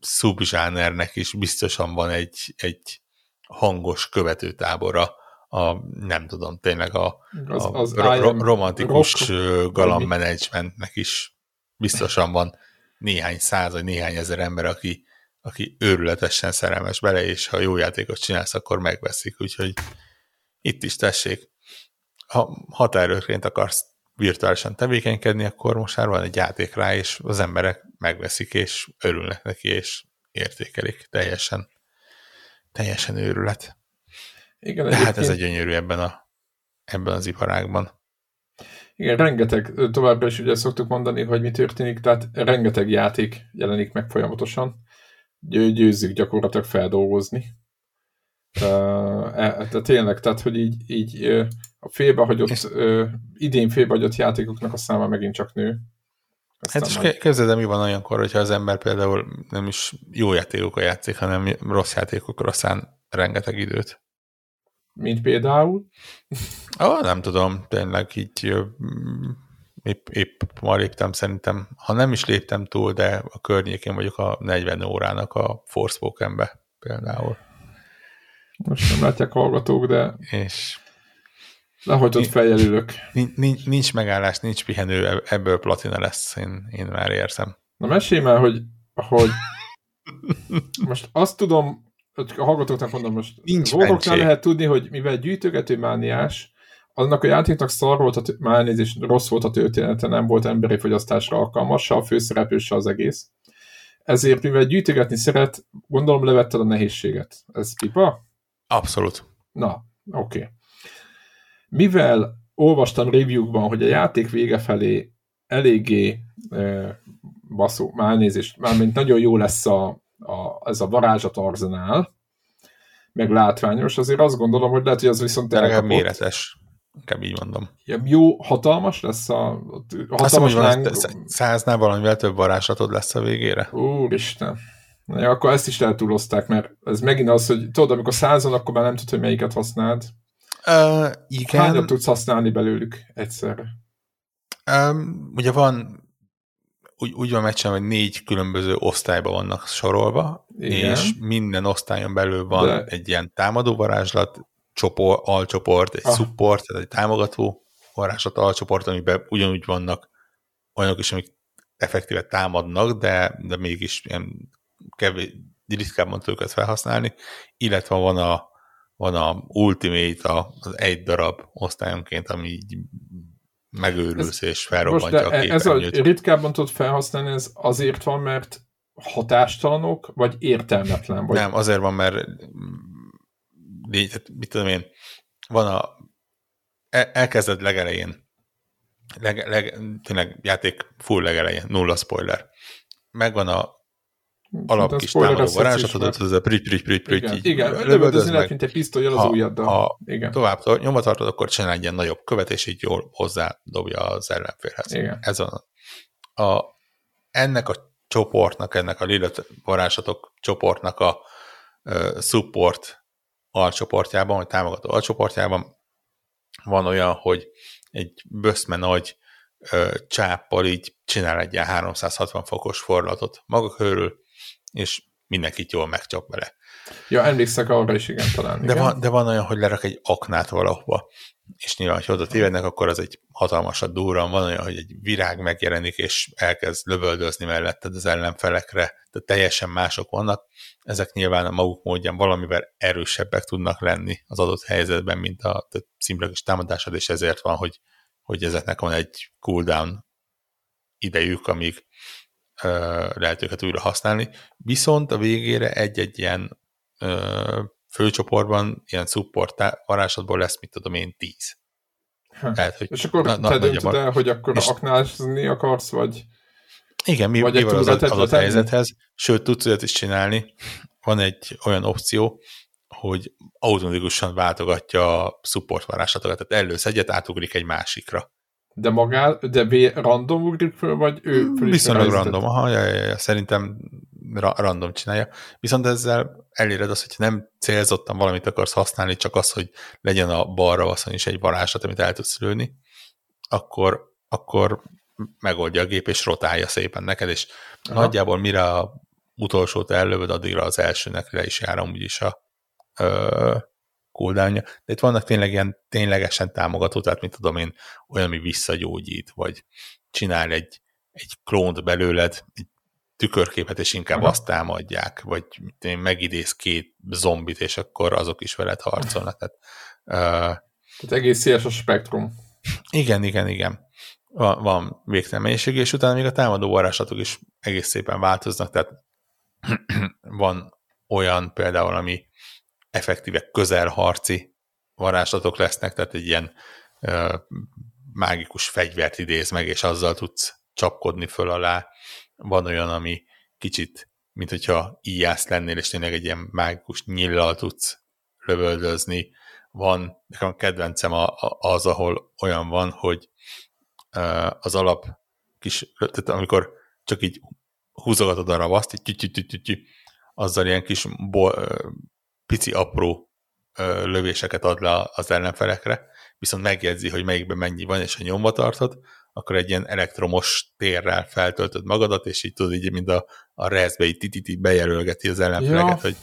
szubzsánernek is biztosan van egy, egy hangos követőtábora, a, nem tudom, tényleg a, az, a az ro- romantikus galambmenedzsmentnek is biztosan van néhány száz vagy néhány ezer ember, aki, aki őrületesen szerelmes bele, és ha jó játékot csinálsz, akkor megveszik, úgyhogy itt is tessék. Ha határőrként akarsz virtuálisan tevékenykedni, akkor most már van egy játék rá, és az emberek megveszik, és örülnek neki, és értékelik. Teljesen, teljesen őrület. Igen, De hát ez egy gyönyörű ebben, a, ebben az iparágban. Igen, rengeteg, továbbra is ugye szoktuk mondani, hogy mi történik, tehát rengeteg játék jelenik meg folyamatosan. Győzzük gyakorlatilag feldolgozni. Tehát e, tényleg, tehát hogy így, így a félbehagyott, idén félbehagyott játékoknak a száma megint csak nő. Aztán hát és majd... képzeld, mi van olyankor, hogyha az ember például nem is jó játékokkal játszik, hanem rossz játékokra szán rengeteg időt. Mint például? Ah, nem tudom, tényleg így épp, épp ma léptem szerintem, ha nem is léptem túl, de a környékén vagyok a 40 órának a Forspokenbe például. Most nem látják hallgatók, de... És... Lehogy ott feljelülök. Nincs, nincs megállás, nincs pihenő, ebből platina lesz, én, én már érzem. Na mesélj már, hogy, hogy most azt tudom, a hallgatóknak mondom most, Nincs Warhawknál lehet tudni, hogy mivel gyűjtögető mániás, annak a játéknak szar volt a mánézés, rossz volt a története, nem volt emberi fogyasztásra alkalmas, se a főszereplő, se az egész. Ezért, mivel gyűjtögetni szeret, gondolom levetted a nehézséget. Ez pipa? Abszolút. Na, oké. Okay. Mivel olvastam review-kban, hogy a játék vége felé eléggé e, baszó, már nézést, mármint nagyon jó lesz a, a, ez a varázsat arzenál, meg látványos, azért azt gondolom, hogy lehet, hogy az viszont elkapott. méretes. Inkább így mondom. Ja, jó, hatalmas lesz a... Hatalmas azt láng... száznál valamivel több varázslatod lesz a végére? Úristen. Ja, akkor ezt is túlozták, mert ez megint az, hogy tudod, amikor százon, akkor már nem tudod, hogy melyiket használd. Uh, igen. Hányat tudsz használni belőlük egyszerre? Um, ugye van úgy, úgy van meccsen, hogy négy különböző osztályba vannak sorolva, Igen. és minden osztályon belül van De... egy ilyen támadó varázslat, csoport, alcsoport, egy ah. support, tehát egy támogató varázslat, alcsoport, amiben ugyanúgy vannak olyanok is, amik effektíve támadnak, de, de mégis ilyen kevés, ritkábban őket felhasználni, illetve van a, van a Ultimate, az egy darab osztályonként, ami így megőrülsz ez, és felrobbantja a Ez a ritkábban tudod felhasználni, ez azért van, mert hatástalanok, vagy értelmetlen? Vagy... Nem, azért van, mert mit tudom én, van a elkezded legelején, leg, leg, tényleg játék full legelején, nulla spoiler. Megvan a alap kis támadó varázslatodat, az a prügy, prügy, prügy, prügy, igen, így igen, lövöldözni lehet, mint egy pisztoly az ujjaddal. Ha igen. tovább nyomva tartod, akkor csinál egy ilyen nagyobb követ, és így jól hozzá dobja az ellenfélhez. Igen. Ez a, a, ennek a csoportnak, ennek a lila varázslatok csoportnak a uh, support alcsoportjában, vagy támogató alcsoportjában van olyan, hogy egy böszme nagy uh, csáppal így csinál egy ilyen 360 fokos fordulatot maga körül, és mindenkit jól megcsap vele. Ja, emlékszek arra is, igen, talán. De, igen. Van, de van olyan, hogy lerak egy aknát valahova, és nyilván, ha oda tévednek, akkor az egy hatalmasat durran. Van olyan, hogy egy virág megjelenik, és elkezd lövöldözni melletted az ellenfelekre, de teljesen mások vannak. Ezek nyilván a maguk módján valamivel erősebbek tudnak lenni az adott helyzetben, mint a szimbolikus támadásod, és ezért van, hogy, hogy ezeknek van egy cooldown idejük, amíg lehet őket újra használni, viszont a végére egy-egy ilyen főcsoportban, ilyen support varázslatból lesz, mit tudom én, tíz. Tehát, hogy és akkor na, te döntöd el, hogy akkor és aknázni akarsz, vagy... Igen, mi, vagy mi van az adott helyzethez, sőt, tudsz olyat is csinálni, van egy olyan opció, hogy automatikusan váltogatja a support varázslatokat, tehát elősz egyet, átugrik egy másikra. De magá, de B random ugrik föl, vagy ő föl Viszonylag random, aha, ja, ja, ja, szerintem ra random csinálja. Viszont ezzel eléred azt, hogy nem célzottan valamit akarsz használni, csak az, hogy legyen a balra vasszon is egy varázslat, amit el tudsz lőni, akkor, akkor megoldja a gép, és rotálja szépen neked, és aha. nagyjából mire a utolsót ellövöd, addigra az elsőnek le is jár amúgy is a ö, cooldownja. De itt vannak tényleg ilyen ténylegesen támogató, tehát mit tudom én, olyan, ami visszagyógyít, vagy csinál egy, egy klónt belőled, egy tükörképet, és inkább Aha. azt támadják, vagy én megidéz két zombit, és akkor azok is veled harcolnak. Tehát, uh, Tehát egész széles a spektrum. Igen, igen, igen. Van, van végtelen mennyiség, és utána még a támadó varázslatok is egész szépen változnak, tehát van olyan például, ami effektíve közelharci varázslatok lesznek, tehát egy ilyen uh, mágikus fegyvert idéz meg, és azzal tudsz csapkodni föl alá. Van olyan, ami kicsit, mint hogyha íjász lennél, és tényleg egy ilyen mágikus nyillal tudsz lövöldözni. Van, nekem a kedvencem az, ahol olyan van, hogy az alap kis, tehát amikor csak így húzogatod a ravaszt, így azzal ilyen kis pici apró ö, lövéseket ad le az ellenfelekre, viszont megjegyzi, hogy melyikben mennyi van, és ha nyomva tartod, akkor egy ilyen elektromos térrel feltöltöd magadat, és így tudod, így, mint a, a rezbe, így tititi bejelölgeti az ellenfeleket, ja. hogy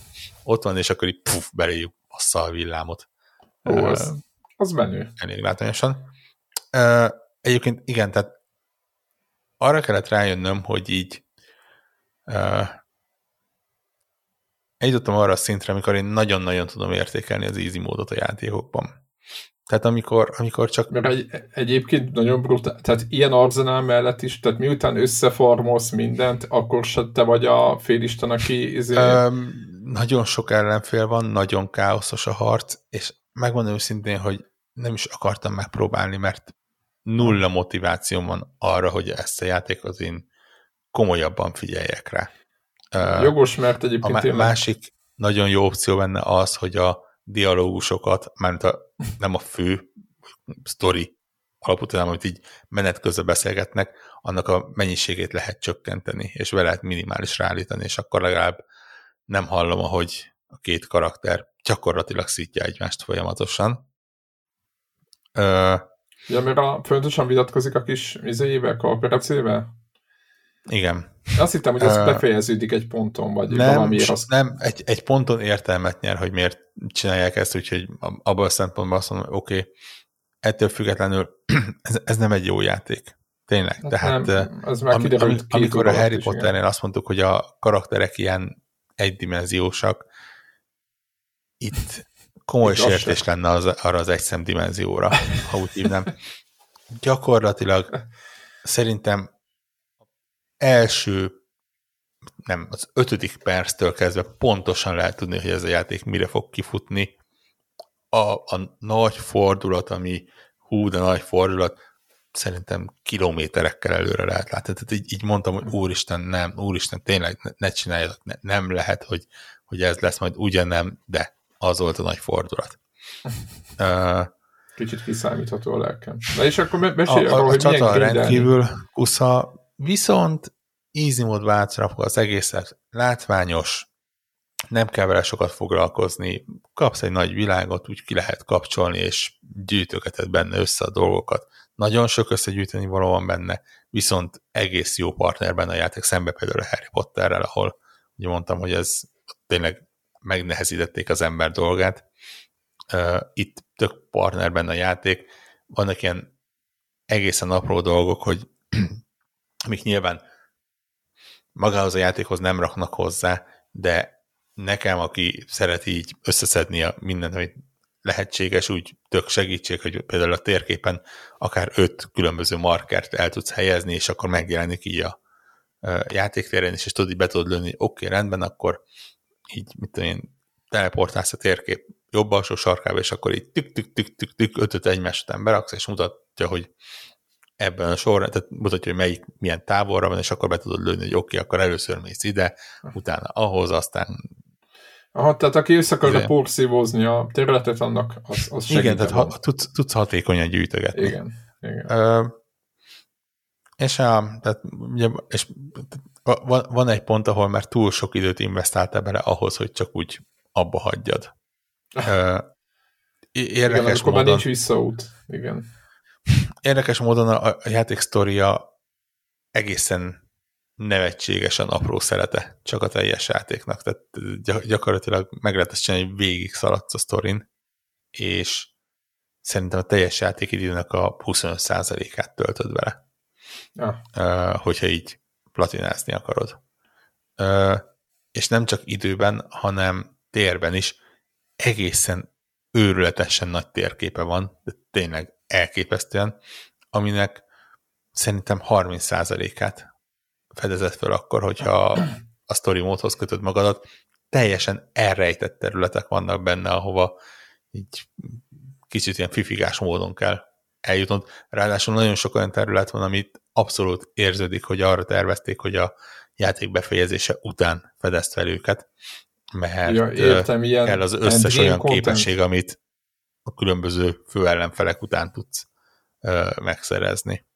ott van, és akkor így puf, beléjük a villámot. Ó, uh, az, az menő. Elég látványosan. Uh, egyébként igen, tehát arra kellett rájönnöm, hogy így uh, eljutottam arra a szintre, amikor én nagyon-nagyon tudom értékelni az easy módot a játékokban. Tehát amikor, amikor csak... Mert egy, egyébként nagyon brutál, tehát ilyen arzenál mellett is, tehát miután összeformolsz mindent, akkor se te vagy a félisten, aki... Izé... Um, nagyon sok ellenfél van, nagyon káoszos a harc, és megmondom őszintén, hogy nem is akartam megpróbálni, mert nulla motivációm van arra, hogy ezt a játékot én komolyabban figyeljek rá. Jogos, mert egyébként a tényleg... másik nagyon jó opció benne az, hogy a dialógusokat, mert a, nem a fő sztori hanem amit így menet közben beszélgetnek, annak a mennyiségét lehet csökkenteni, és vele lehet minimális állítani, és akkor legalább nem hallom, ahogy a két karakter gyakorlatilag szítja egymást folyamatosan. Ö, ja, mert a, fontosan vitatkozik a kis izéjével, kooperációval? Igen. Azt hittem, hogy ez uh, befejeződik egy ponton, vagy nem, valamiért. Az... Nem, egy, egy ponton értelmet nyer, hogy miért csinálják ezt, úgyhogy abban a szempontból azt mondom, hogy oké, okay, ettől függetlenül ez, ez nem egy jó játék. Tényleg. Hát Tehát nem, az már am, am, amikor a Harry Potternél azt mondtuk, hogy a karakterek ilyen egydimenziósak, itt komoly itt sértés lenne az, arra az egyszem dimenzióra, ha úgy hívnám. Gyakorlatilag szerintem első, nem, az ötödik perctől kezdve pontosan lehet tudni, hogy ez a játék mire fog kifutni. A, a nagy fordulat, ami hú, de nagy fordulat, szerintem kilométerekkel előre lehet látni. Tehát így, így mondtam, hogy úristen, nem, úristen, tényleg ne, ne csináljatok, ne, nem lehet, hogy, hogy ez lesz majd ugyan nem, de az volt a nagy fordulat. Uh, Kicsit kiszámítható a lelkem. Na és akkor mesélj arról, hogy a csata rendkívül kusza, Viszont easy mód változra az egészet. Látványos, nem kell vele sokat foglalkozni, kapsz egy nagy világot, úgy ki lehet kapcsolni, és gyűjtögeted benne össze a dolgokat. Nagyon sok összegyűjteni való van benne, viszont egész jó partner benne a játék, szembe például a Harry Potterrel, ahol ugye mondtam, hogy ez tényleg megnehezítették az ember dolgát. Itt tök partner benne a játék, vannak ilyen egészen apró dolgok, hogy amik nyilván magához a játékhoz nem raknak hozzá, de nekem, aki szereti így összeszedni a mindent, amit lehetséges, úgy tök segítség, hogy például a térképen akár öt különböző markert el tudsz helyezni, és akkor megjelenik így a, játéktéren is, és tudod, így be tudod lőni, oké, okay, rendben, akkor így, mit tudom én, teleportálsz a térkép jobb alsó sarkába, és akkor így tük, tük, tük, tük, tük, ötöt egymás után beraksz, és mutatja, hogy ebben a sorra, tehát mutatja, hogy melyik milyen távolra van, és akkor be tudod lőni, hogy oké, okay, akkor először mész ide, utána ahhoz, aztán Aha, tehát aki össze akarja porszívozni a területet, annak az, az Igen, tehát ha, tudsz, tudsz hatékonyan gyűjtögetni. Igen, igen. Ö, és, a, tehát, ugye, és van, van egy pont, ahol már túl sok időt investáltál bele ahhoz, hogy csak úgy abba hagyjad. Ö, érdekes igen, módon... nincs visszaút. Igen. Érdekes módon a, a játék sztoria egészen nevetségesen apró szerete csak a teljes játéknak. Tehát gyakorlatilag meg lehet ezt csinálni, hogy végig szaladsz a sztorin, és szerintem a teljes játékidőnek a 25%-át töltöd vele. Ah. hogyha így platinázni akarod. és nem csak időben, hanem térben is egészen őrületesen nagy térképe van, de tényleg elképesztően, aminek szerintem 30%-át fedezett fel akkor, hogyha a story módhoz kötöd magadat. Teljesen elrejtett területek vannak benne, ahova így kicsit ilyen fifigás módon kell eljutnod. Ráadásul nagyon sok olyan terület van, amit abszolút érződik, hogy arra tervezték, hogy a játék befejezése után fedezt fel őket, mert ja, értem, ilyen kell az összes olyan content. képesség, amit a különböző főellenfelek után tudsz megszerezni.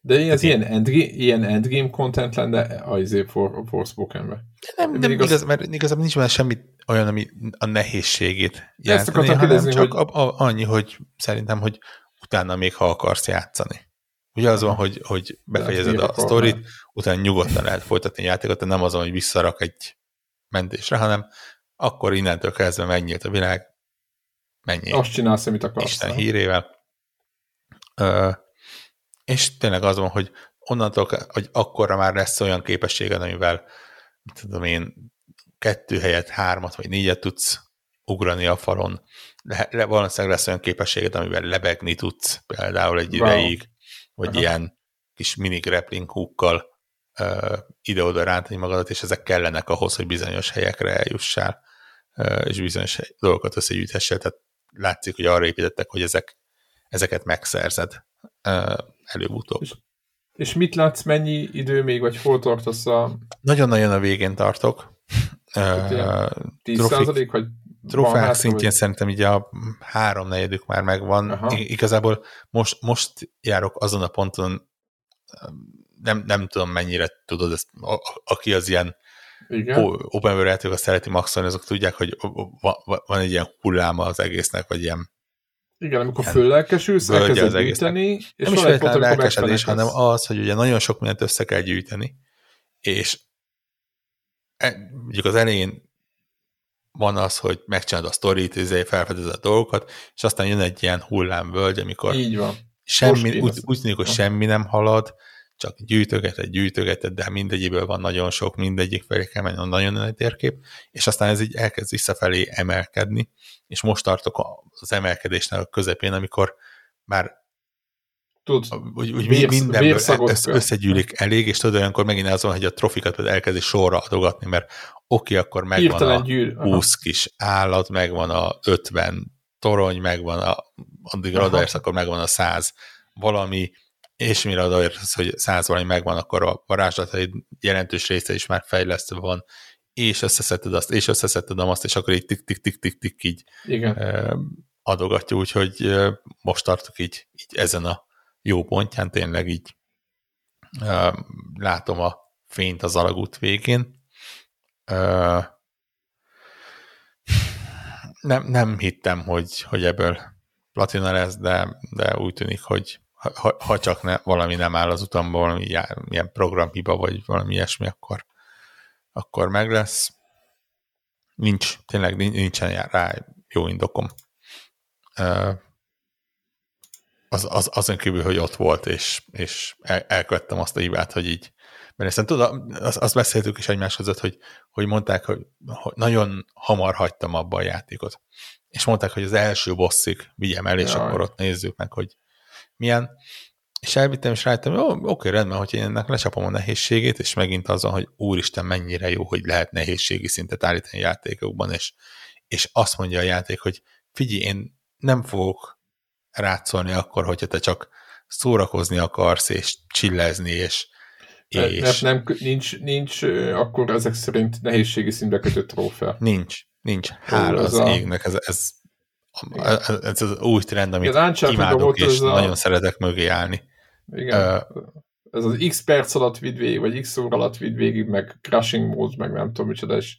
De ez ilyen, endgame, ilyen endgame content lenne az for, Forspokenbe. Nem, nem igaz, igaz, mert igazából nincs benne semmi olyan, ami a nehézségét jelenteni, hanem kérdezni, csak hogy... A, a, annyi, hogy szerintem, hogy utána még ha akarsz játszani. Ugye az van, hogy, hogy befejezed a sztorit, utána nyugodtan lehet folytatni a játékot, de nem azon, hogy visszarak egy mentésre, hanem akkor innentől kezdve megnyílt a világ, mennyi. Azt csinálsz, amit akarsz. Isten hírével. Ö, és tényleg az van, hogy onnantól, hogy akkorra már lesz olyan képességed, amivel tudom én, kettő helyet, hármat vagy négyet tudsz ugrani a falon. Le, le, valószínűleg lesz olyan képességed, amivel lebegni tudsz például egy wow. ideig, vagy Aha. ilyen kis mini grappling hookkal uh, ide-oda rántani magadat, és ezek kellenek ahhoz, hogy bizonyos helyekre eljussál, uh, és bizonyos dolgokat összegyűjthessél. Tehát látszik, hogy arra építettek, hogy ezek, ezeket megszerzed előbb-utóbb. És, és mit látsz, mennyi idő még, vagy hol tartasz a... Nagyon-nagyon a végén tartok. 10 százalék, vagy Trófeák szintjén vagy... szerintem így a háromnegyedük már megvan. Aha. Igazából most, most járok azon a ponton, nem, nem tudom mennyire tudod ezt, a, a, aki az ilyen. Open world játékokat szereti maxolni, azok tudják, hogy van egy ilyen hulláma az egésznek, vagy ilyen igen, amikor föllelkesülsz, elkezded gyűjteni, és nem is feltétlenül lelkesedés, hanem az, hogy ugye nagyon sok mindent össze kell gyűjteni, és e, mondjuk az elején van az, hogy megcsinálod a sztorit, izé, felfedezed a dolgokat, és aztán jön egy ilyen hullámvölgy, amikor Így van. Semmi, úgy, úgy tűnik, hogy semmi nem halad, csak gyűjtögeted, gyűjtögeted, de mindegyiből van nagyon sok, mindegyik felé kell menni, nagyon nagy térkép, és aztán ez így elkezd visszafelé emelkedni, és most tartok az emelkedésnek a közepén, amikor már Tudsz, úgy, úgy vérsz, mindenből össze, összegyűlik elég, és tudod, olyankor megint azon, hogy a trofikat elkezdi sorra adogatni, mert oké, akkor megvan Hirtelen a gyűr. 20 kis állat, megvan a 50 torony, megvan a, addig odaérsz, akkor megvan a 100 valami, és mire odaérsz, hogy 100 valami megvan, akkor a varázslatai jelentős része is már fejlesztve van, és összeszedted azt, és összeszedted azt, és akkor így tik-tik-tik-tik-tik így Igen. adogatja, úgyhogy most tartok így, így ezen a jó pontján, tényleg így látom a fényt az alagút végén. Nem, nem hittem, hogy, hogy ebből platina lesz, de, de úgy tűnik, hogy ha, ha csak ne, valami nem áll az valami ilyen programhiba, vagy valami ilyesmi, akkor, akkor meg lesz. Nincs, tényleg nincsen rá jó indokom. Az, az, azon kívül, hogy ott volt, és, és el, elkövettem azt a hibát, hogy így mert aztán tudom, azt, azt beszéltük is egymás között, hogy, hogy mondták, hogy, hogy nagyon hamar hagytam abba a játékot. És mondták, hogy az első bosszig vigyem el, és Jaj. akkor ott nézzük meg, hogy milyen. és elvittem, és rájöttem, hogy oké, okay, rendben, hogy én ennek lecsapom a nehézségét, és megint azon, hogy úristen, mennyire jó, hogy lehet nehézségi szintet állítani játékokban, és, és azt mondja a játék, hogy figyelj, én nem fogok rátszolni akkor, hogyha te csak szórakozni akarsz, és csillezni, és, és... Mert nem, nincs, nincs akkor ezek szerint nehézségi szintbe kötött trófea. Nincs, nincs. Hála az, az a... égnek, ez, ez, ez, az új trend, amit imádok, és nagyon a... szeretek mögé állni. Igen. Uh, ez az x perc alatt vidd végig, vagy x óra alatt vidd végig, meg crashing mode, meg nem tudom micsoda, és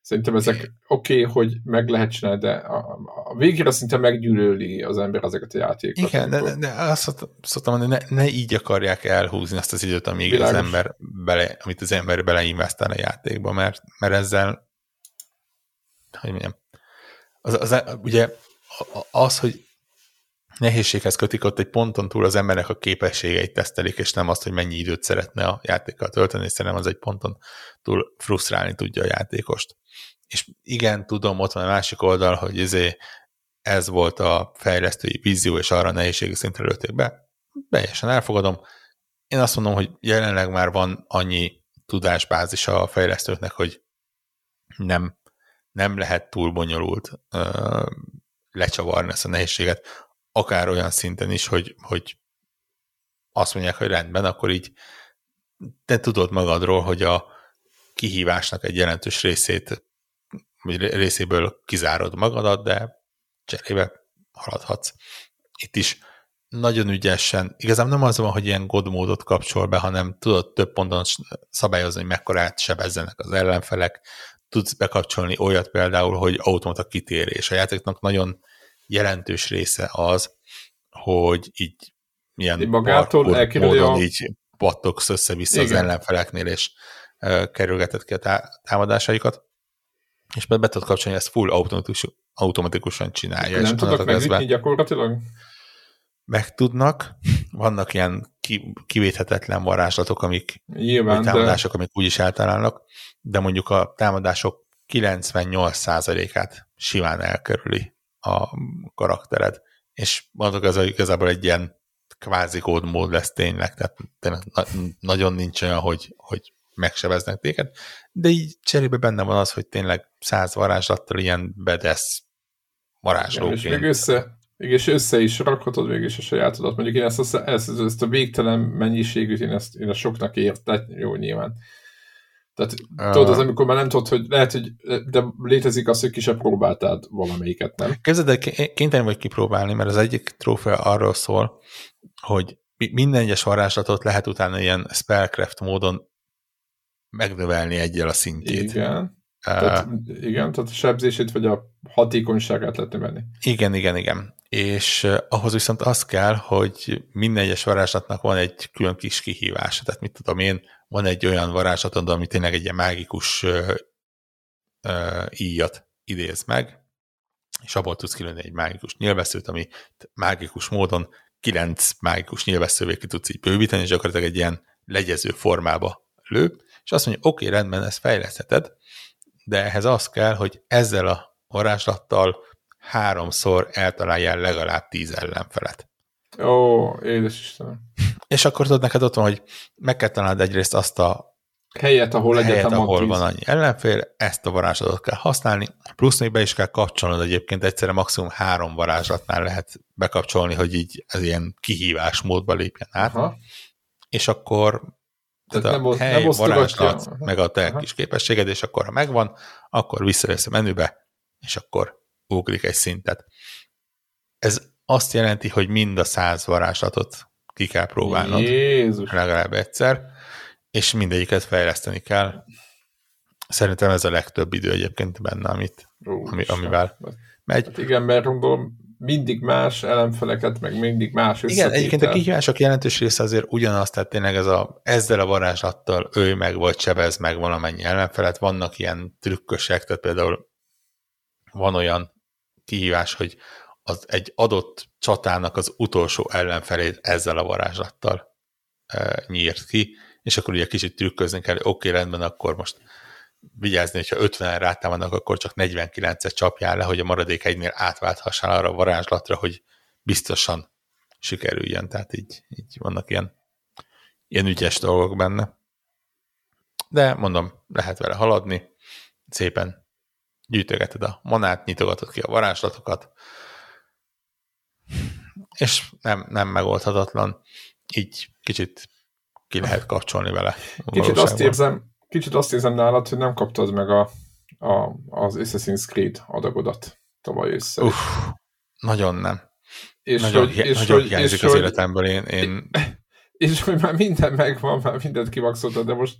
szerintem ezek oké, okay, hogy meg lehet csinálni, de a, a végére szinte meggyűlöli az ember ezeket a játékokat. Igen, de, de azt szoktam mondani, ne, ne így akarják elhúzni azt az időt, amíg Világos. az ember bele, amit az ember beleinvestál a játékba, mert, mert ezzel hogy mondjam, az, az, ugye az, hogy nehézséghez kötik, ott egy ponton túl az embernek a képességeit tesztelik, és nem azt, hogy mennyi időt szeretne a játékkal tölteni, és szerintem az egy ponton túl frusztrálni tudja a játékost. És igen, tudom, ott van a másik oldal, hogy ezé, ez volt a fejlesztői vízió, és arra nehézségi szintre lőtték be. Teljesen elfogadom. Én azt mondom, hogy jelenleg már van annyi tudásbázis a fejlesztőknek, hogy nem, nem lehet túl bonyolult uh, lecsavarni ezt a nehézséget, akár olyan szinten is, hogy, hogy azt mondják, hogy rendben, akkor így te tudod magadról, hogy a kihívásnak egy jelentős részét, vagy részéből kizárod magadat, de cserébe haladhatsz. Itt is nagyon ügyesen, igazából nem az van, hogy ilyen god módot kapcsol be, hanem tudod több ponton szabályozni, hogy mekkorát sebezzenek az ellenfelek, tudsz bekapcsolni olyat például, hogy automata kitérés. A játéknak nagyon jelentős része az, hogy így milyen magától módon a... így pattogsz össze-vissza Igen. az ellenfeleknél, és uh, kerülgeted ki a támadásaikat, és be, be tudod kapcsolni, ezt full automatikus, automatikusan csinálja. Nem tudok megnyitni gyakorlatilag? Meg tudnak, vannak ilyen ki, kivéthetetlen varázslatok, amik Nyilván, támadások, de... amik úgyis eltalálnak, de mondjuk a támadások 98%-át simán elkerüli a karaktered, és mondok, ez igazából egy ilyen kvázi kódmód lesz tényleg, tehát tényleg na, nagyon nincs olyan, hogy, hogy megsebeznek téged, de így cserébe benne van az, hogy tényleg száz varázslattal ilyen bedesz varázslóként. És még össze, és össze is rakhatod végig is a sajátodat. Mondjuk én ezt a, ezt, ezt a végtelen mennyiségűt, én ezt, én ezt soknak értem, jó nyilván. Tehát uh, tudod, az amikor már nem tudod, hogy lehet, hogy de létezik az, hogy ki sem próbáltad valamelyiket, nem? Képzeld el, kénytelen vagy kipróbálni, mert az egyik trófea arról szól, hogy minden egyes varázslatot lehet utána ilyen spellcraft módon megnövelni egyel a szintjét. Igen. Uh, tehát, igen, tehát a sebzését vagy a hatékonyságát lehet növelni. Igen, igen, igen. És ahhoz viszont az kell, hogy minden egyes varázslatnak van egy külön kis kihívása. Tehát mit tudom én, van egy olyan varázslatod, ami tényleg egy ilyen mágikus uh, uh, íjat idéz meg, és abból tudsz kilőni egy mágikus nyilvesszőt, ami mágikus módon kilenc mágikus nyilvesszővé ki tudsz így bővíteni, és gyakorlatilag egy ilyen legyező formába lő, és azt mondja, oké, okay, rendben, ezt fejlesztheted, de ehhez az kell, hogy ezzel a varázslattal háromszor eltaláljál legalább tíz ellenfelet. Ó, édes Istenem. És akkor tudod neked ott van, hogy meg kell találnod egyrészt azt a helyet, ahol helyet, ahol van annyi ellenfél, ezt a varázslatot kell használni, plusz még be is kell kapcsolnod egyébként, egyszerre maximum három varázslatnál lehet bekapcsolni, hogy így ez ilyen kihívás módba lépjen át, Aha. és akkor tehát, tehát nem, a hely, nem varázslat, meg a te Aha. kis képességed, és akkor ha megvan, akkor visszajössz a menübe, és akkor ugrik egy szintet. Ez azt jelenti, hogy mind a száz varázslatot ki kell próbálnod. Jézus. Legalább egyszer, és mindegyiket fejleszteni kell. Szerintem ez a legtöbb idő egyébként benne, amit, Ú, ami, amivel megy. Hát igen, mert gondolom mindig más ellenfeleket, meg mindig más Igen, egyébként a kihívások jelentős része azért ugyanaz, tehát tényleg ez a, ezzel a varázslattal ő meg, vagy sebez meg valamennyi ellenfelet. Vannak ilyen trükkösek, tehát például van olyan kihívás, hogy az egy adott csatának az utolsó ellenfelét ezzel a varázslattal e, nyírt ki, és akkor ugye kicsit trükközni kell, oké, okay, rendben, akkor most vigyázni, hogyha 50-en rátámadnak, akkor csak 49-et csapjál le, hogy a maradék egynél átválthassál arra a varázslatra, hogy biztosan sikerüljön, tehát így, így vannak ilyen, ilyen ügyes dolgok benne. De mondom, lehet vele haladni, szépen gyűjtögeted a manát, nyitogatod ki a varázslatokat, és nem, nem megoldhatatlan, így kicsit ki lehet kapcsolni vele. Kicsit azt érzem, kicsit azt érzem nálad, hogy nem kaptad meg a, a, az Assassin's Creed adagodat tavaly össze. Uff, nagyon nem. És nagyon, hogy, és nagyon hogy, hiányzik és az hogy, életemből. Én, én... És hogy már minden megvan, már mindent kivaxoltad, de most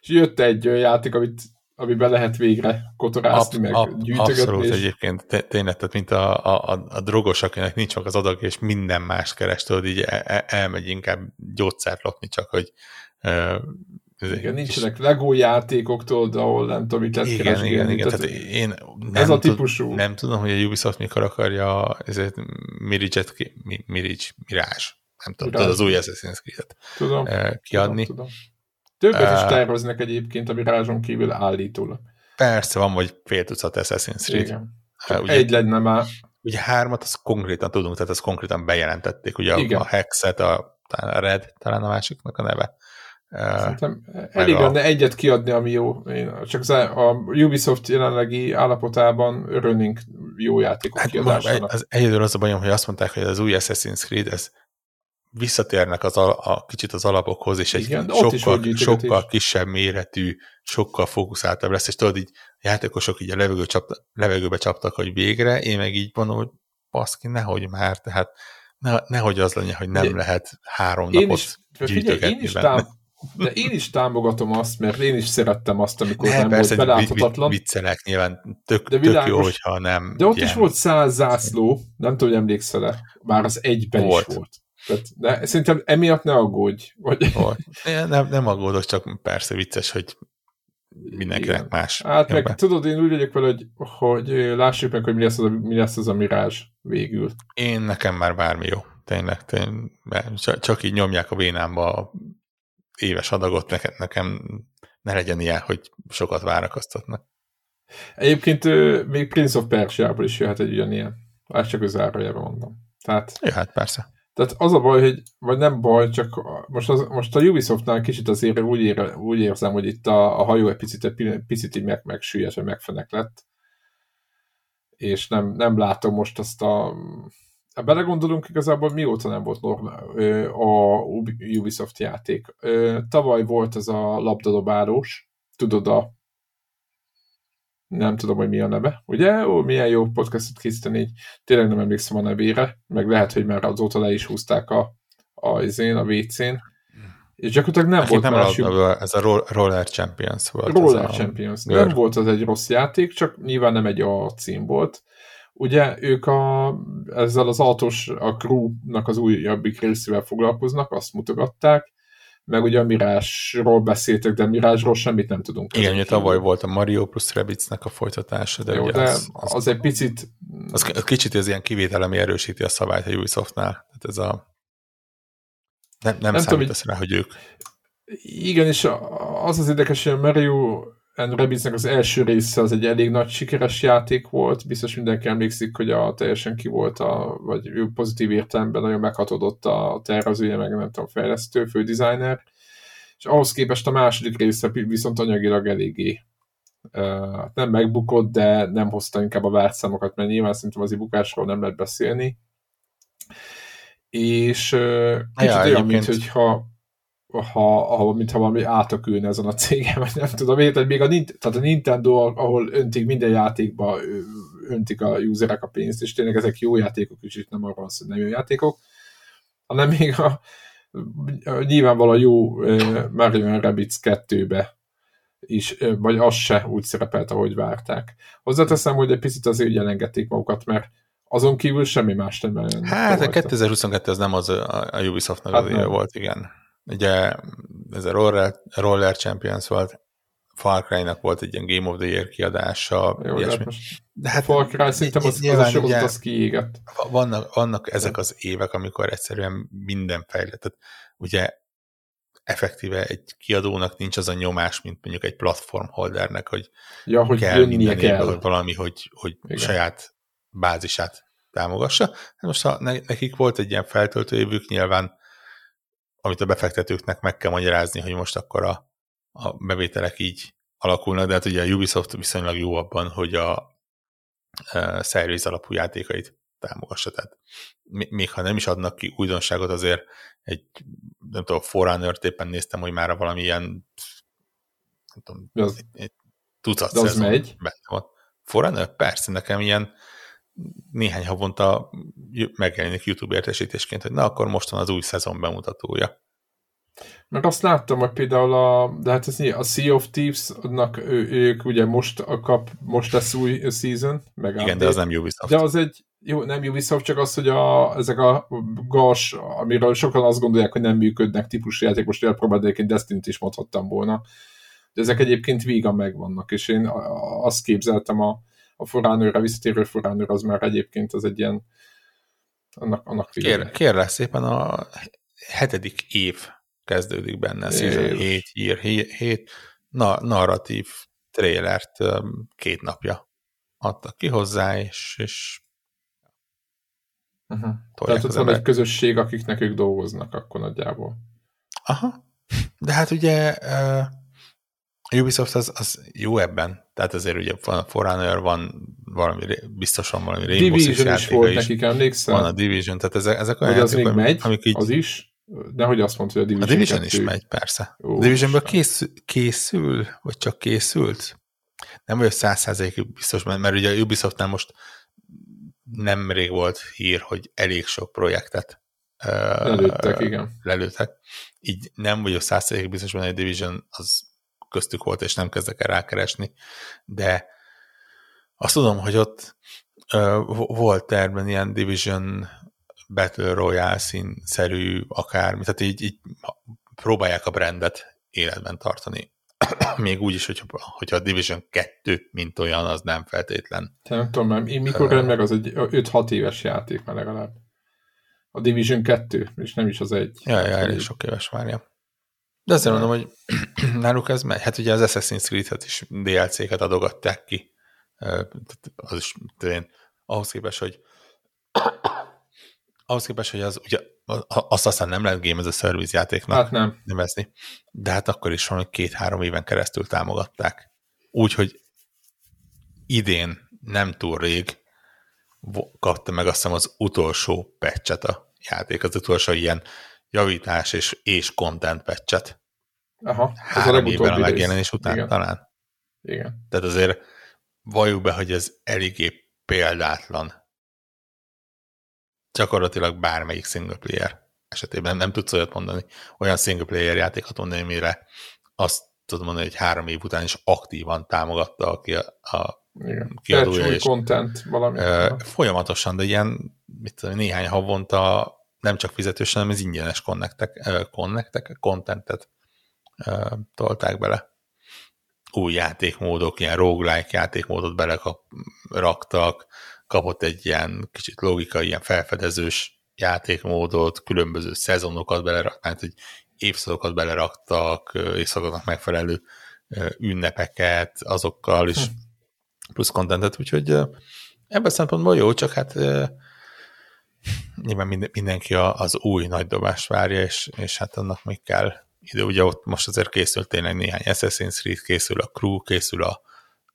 jött egy játék, amit amiben lehet végre kotorászni, ab, meg ab, gyűjtögetni. Abszolút és... egyébként, tényleg, tehát mint a, a, a drogos, akinek nincs meg az adag, és minden más keres, tudod, így el, e, elmegy inkább gyógyszert lopni, csak hogy igen, nincsenek Lego játékoktól, de ahol nem tudom, mit lehet igen, keresni. Igen, igen, tehát én nem ez a típusú. Tud, nem tudom, hogy a Ubisoft mikor akarja ezért Mirage-et, Mirage, Mirage, nem tudom, tudod, az új Assassin's Creed-et tudom, kiadni. Tudom, tudom. Többet is terveznek egyébként a Mirázson kívül állítólag. Persze, van vagy fél tucat Assassin's Creed. Igen. ugye, egy lenne már. Ugye hármat, az konkrétan tudunk, tehát azt konkrétan bejelentették. Ugye Igen. a Hexet, a, a Red, talán a másiknak a neve. Szerintem elég lenne a... egyet kiadni, ami jó. Én csak a Ubisoft jelenlegi állapotában örülnénk jó játékok hát kiadásának. Az egyedül az a bajom, hogy azt mondták, hogy az új Assassin's Creed, ez visszatérnek az a, a kicsit az alapokhoz, és egy Igen, sokkal, sokkal kisebb méretű, sokkal fókuszáltabb lesz, és tudod, így a játékosok így a levegő csapta, levegőbe csaptak, hogy végre, én meg így mondom, hogy baszki, nehogy már, tehát ne, nehogy az legyen, hogy nem lehet három én napot is, gyűjtögetni én is, tám, de én is támogatom azt, mert én is szerettem azt, amikor ne, nem persze, volt beláthatatlan. viccelek nyilván, tök, de világos, tök jó, hogyha nem. De ott ilyen. is volt száz zászló, nem tudom, hogy emlékszel-e, már az egyben volt. is volt. Tehát, de szerintem emiatt ne aggódj. Vagy... Nem, nem aggódok, csak persze vicces, hogy mindenkinek Igen. más. Hát meg be. tudod, én úgy vagyok vele, hogy, hogy lássuk meg, hogy mi lesz, az a, mi lesz az a mirázs végül. Én nekem már bármi jó. Tényleg, tényleg csak, csak így nyomják a vénámba a éves adagot, nekem, nekem ne legyen ilyen, hogy sokat várakoztatnak. Egyébként még Prince of Persia-ból is jöhet egy ugyanilyen. Ezt csak az mondom. Tehát, Jöhet, persze. Tehát az a baj, hogy, vagy nem baj, csak most, az, most a Ubisoftnál kicsit azért úgy, ér, úgy érzem, hogy itt a, a hajó egy picit, egy picit így meg, megsüllyed, vagy megfenek lett. És nem, nem látom most azt a... Ha belegondolunk, igazából mióta nem volt normál, a Ubisoft játék. Tavaly volt ez a labdadobálós, tudod, a nem tudom, hogy mi a neve, ugye? Ó, milyen jó podcastot készíteni, így tényleg nem emlékszem a nevére, meg lehet, hogy már azóta le is húzták a, a, izén, a WC-n, és gyakorlatilag nem Aki volt nem más jobb... Ez a Roller Champions volt. Roller Champions. Nem volt az egy rossz játék, csak nyilván nem egy a cím volt. Ugye ők a, ezzel az autós, a crew-nak az újabbik részével foglalkoznak, azt mutogatták, meg ugye a Mirásról beszéltek, de Mirásról semmit nem tudunk. Igen, ugye tavaly volt a Mario plus Rabbidsnek a folytatása, de, Jó, de az, az, az, egy picit... Az, az kicsit ez ilyen kivétel, ami erősíti a szabályt a Ubisoftnál. Tehát ez a... Nem, nem, nem számítasz tudom, rá, hogy ők... Igen, és az az érdekes, hogy a Mario and Rabbidsnek az első része az egy elég nagy sikeres játék volt, biztos mindenki emlékszik, hogy a teljesen ki volt, a, vagy ő pozitív értelemben nagyon meghatódott a tervezője, meg nem tudom, fejlesztő, fődesigner, és ahhoz képest a második része viszont anyagilag eléggé uh, nem megbukott, de nem hozta inkább a várszámokat, mert nyilván szerintem az bukásról nem lehet beszélni. És uh, kicsit ja, olyan, mint hogyha ha, ha, mintha valami átokülne ezen a cégem, vagy nem tudom, érted, még a, tehát a Nintendo, ahol öntik minden játékba, öntik a userek a pénzt, és tényleg ezek jó játékok, és itt nem arról van szó, nem jó játékok, hanem még a, a nyilvánvalóan jó Mario Rabbids 2-be is, vagy az se úgy szerepelt, ahogy várták. Hozzáteszem, hogy egy picit azért úgy elengedték magukat, mert azon kívül semmi más nem. Hát a 2022 az nem az a, Ubisoftnak hát az volt, igen. Ugye ez a Roller, Roller Champions volt, Far Cry-nak volt egy ilyen Game of the Year kiadása, Jó, ilyesmi. De, most de hát Far Cry szerintem az, az a sorozat az kiégett. Vannak, vannak ezek az évek, amikor egyszerűen minden fejlett. Ugye effektíve egy kiadónak nincs az a nyomás, mint mondjuk egy platform holdernek, hogy, ja, hogy kell minden kell. valami, hogy, hogy saját bázisát támogassa. Hát most ha nekik volt egy ilyen feltöltő évük, nyilván amit a befektetőknek meg kell magyarázni, hogy most akkor a, a bevételek így alakulnak, de hát ugye a Ubisoft viszonylag jó abban, hogy a, a szerviz alapú játékait támogassa. Tehát még ha nem is adnak ki újdonságot, azért egy, nem tudom, forrunner éppen néztem, hogy már valamilyen nem tudom, az, tucat az megy. benne van. Forrunner? Persze, nekem ilyen néhány havonta megjelenik YouTube értesítésként, hogy na akkor most van az új szezon bemutatója. Mert azt láttam, hogy például a, de hát ez a Sea of Thieves-nak ő, ők ugye most a kap, most lesz új season, meg Igen, de az nem Ubisoft. De az egy, jó, nem Ubisoft, csak az, hogy a, ezek a gas, amiről sokan azt gondolják, hogy nem működnek típusú játék, most elpróbáld egyébként Destiny-t is mondhattam volna. De ezek egyébként vígan megvannak, és én azt képzeltem a, a forránőre, visszatérő forránőre, az már egyébként az egy ilyen annak, annak Kér, kérlek szépen a hetedik év kezdődik benne, season 7 ír, 7 na, narratív trélert két napja adtak ki hozzá, és, és uh-huh. Tehát ott van egy közösség, akiknek ők dolgoznak akkor nagyjából. Aha. De hát ugye uh, Ubisoft az, az jó ebben. Tehát azért ugye van a Forerunner, van valami, biztosan valami Rainbow Division is volt is. nekik, emlékszel? Van a Division, tehát ezek, ezek olyan az még megy, amik így... az is? De hogy azt mondta, hogy a Division A Division 2... is megy, persze. Ó, a Divisionből készül, készül, vagy csak készült? Nem vagyok száz biztos, mert, mert ugye a Ubisoftnál most nemrég volt hír, hogy elég sok projektet lelőttek, uh, igen. Lelőttek. Így nem vagyok százszerzékig biztos hogy a Division az köztük volt, és nem kezdek el rákeresni, de azt tudom, hogy ott uh, volt terben ilyen Division Battle Royale színszerű akármi, tehát így, így próbálják a brandet életben tartani. Még úgy is, hogyha, hogyha a Division 2, mint olyan, az nem feltétlen. Te nem tudom, mert én mikor uh, meg, az egy 5-6 éves játék már legalább. A Division 2, és nem is az egy. Ja, ja, elég sok éves várja. De azért mondom, hogy náluk ez megy. Hát ugye az Assassin's Creed-et is DLC-ket adogatták ki. Az is tényleg ahhoz képest, hogy ahhoz képest, hogy az ugye azt aztán nem lehet Game as a Service játéknak hát nem. nevezni, de hát akkor is van, két-három éven keresztül támogatták. Úgyhogy idén nem túl rég kapta meg azt hiszem az utolsó patchet a játék, az utolsó ilyen javítás és, és content patchet. Aha, Három évvel a megjelenés után Igen. talán. Igen. Tehát azért valljuk be, hogy ez eléggé példátlan gyakorlatilag bármelyik single player esetében nem tudsz olyat mondani, olyan single player játékot mondani, mire azt tudom mondani, hogy három év után is aktívan támogatta aki a, a Igen. kiadója. És, content valami. Ö, folyamatosan, de ilyen mit tudom, néhány havonta nem csak fizetős, hanem az ingyenes connectek, connectek contentet tolták bele. Új játékmódok, ilyen roguelike játékmódot beleraktak, kapott egy ilyen kicsit logikai, ilyen felfedezős játékmódot, különböző szezonokat belerakták, hogy évszakokat beleraktak, évszakoknak megfelelő ünnepeket azokkal is, hm. plusz kontentet, úgyhogy ebben a szempontból jó, csak hát nyilván mindenki az új nagy dobást várja, és, és hát annak még kell ide, ugye ott most azért készült tényleg néhány Assassin's Creed, készül a Crew, készül a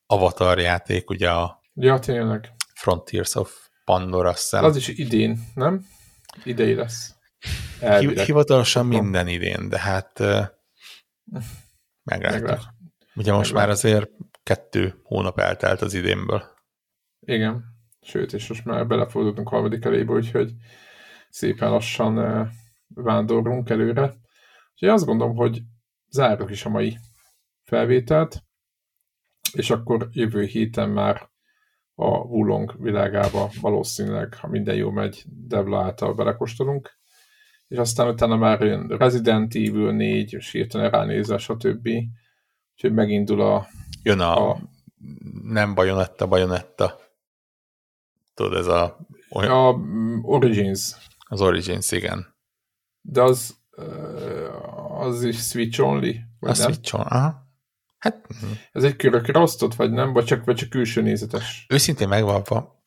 Avatar játék, ugye a Ja, tényleg. Frontiers of Pandora szem. Az is idén, nem? Idei lesz. Elvileg. Hivatalosan minden idén, de hát meglátjuk. Ugye most már azért kettő hónap eltelt az idénből. Igen. Sőt, és most már belefordultunk harmadik elébe, úgyhogy szépen lassan vándorlunk előre. Úgyhogy azt gondolom, hogy zárok is a mai felvételt, és akkor jövő héten már a Wulong világába valószínűleg, ha minden jó megy, Devla által belekóstolunk. És aztán utána már jön Resident Evil 4, és hirtelen ránézve, stb. Úgyhogy megindul a... Jön a, a nem bajonetta, bajonetta. Tudod, ez a... Olyan... A Origins. Az Origins, igen. De az az is Switch only? Vagy a nem? Switch on, aha. Hát, ez egy körökre osztott, vagy nem? Vagy csak, vagy csak külső nézetes? Őszintén megvalva,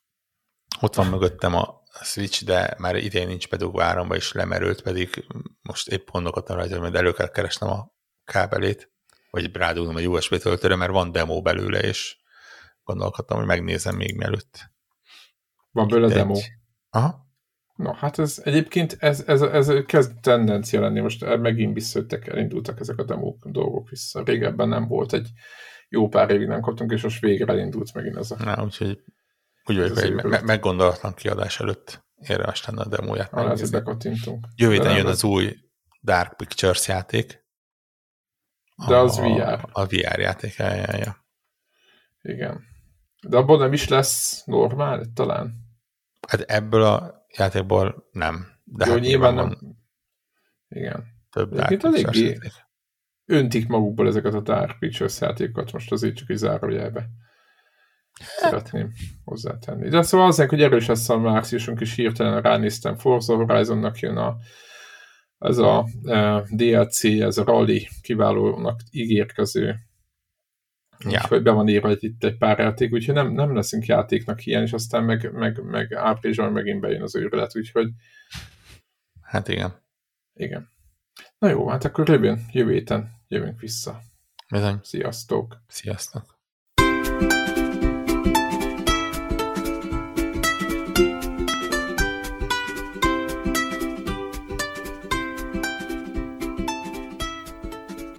Ott van mögöttem a Switch, de már idén nincs bedugva áramba, és lemerült, pedig most épp gondolkodtam rajta, hogy elő kell keresnem a kábelét, vagy rádugnom a USB töltőre, mert van demo belőle, és gondolkodtam, hogy megnézem még mielőtt. Van belőle demo? Aha. Na, hát ez egyébként ez, ez, ez kezd tendencia lenni, most megint visszajöttek, elindultak ezek a demo dolgok vissza. Régebben nem volt egy jó pár évig nem kaptunk, és most végre elindult megint ez a... Na, úgyhogy úgy vagyok, hogy me- meggondolatlan kiadás előtt érdemes lenne a demóját. Ah, ezért bekattintunk. Jövő héten jön az új Dark Pictures játék. De az a, VR. A VR játék, ja, ja, ja. Igen. De abból nem is lesz normál, talán? Hát ebből a játékból nem. De Jó, hát nyilván nem. Igen. Több Pictures játék öntik magukból ezeket a Dark Pictures játékokat, most azért csak egy zárójelbe szeretném hozzátenni. De szóval azért, hogy erős lesz a márciusunk is hirtelen ránéztem, Forza Horizonnak jön a, ez a e, DLC, ez a rally kiválónak ígérkező Ja. Úgyhogy be van írva itt egy pár játék, úgyhogy nem, nem leszünk játéknak ilyen, és aztán meg, meg, meg áprilisban megint bejön az őrület, úgyhogy... Hát igen. Igen. Na jó, hát akkor jövő, jövő héten jövünk vissza. Bizony. Sziasztok! Sziasztok!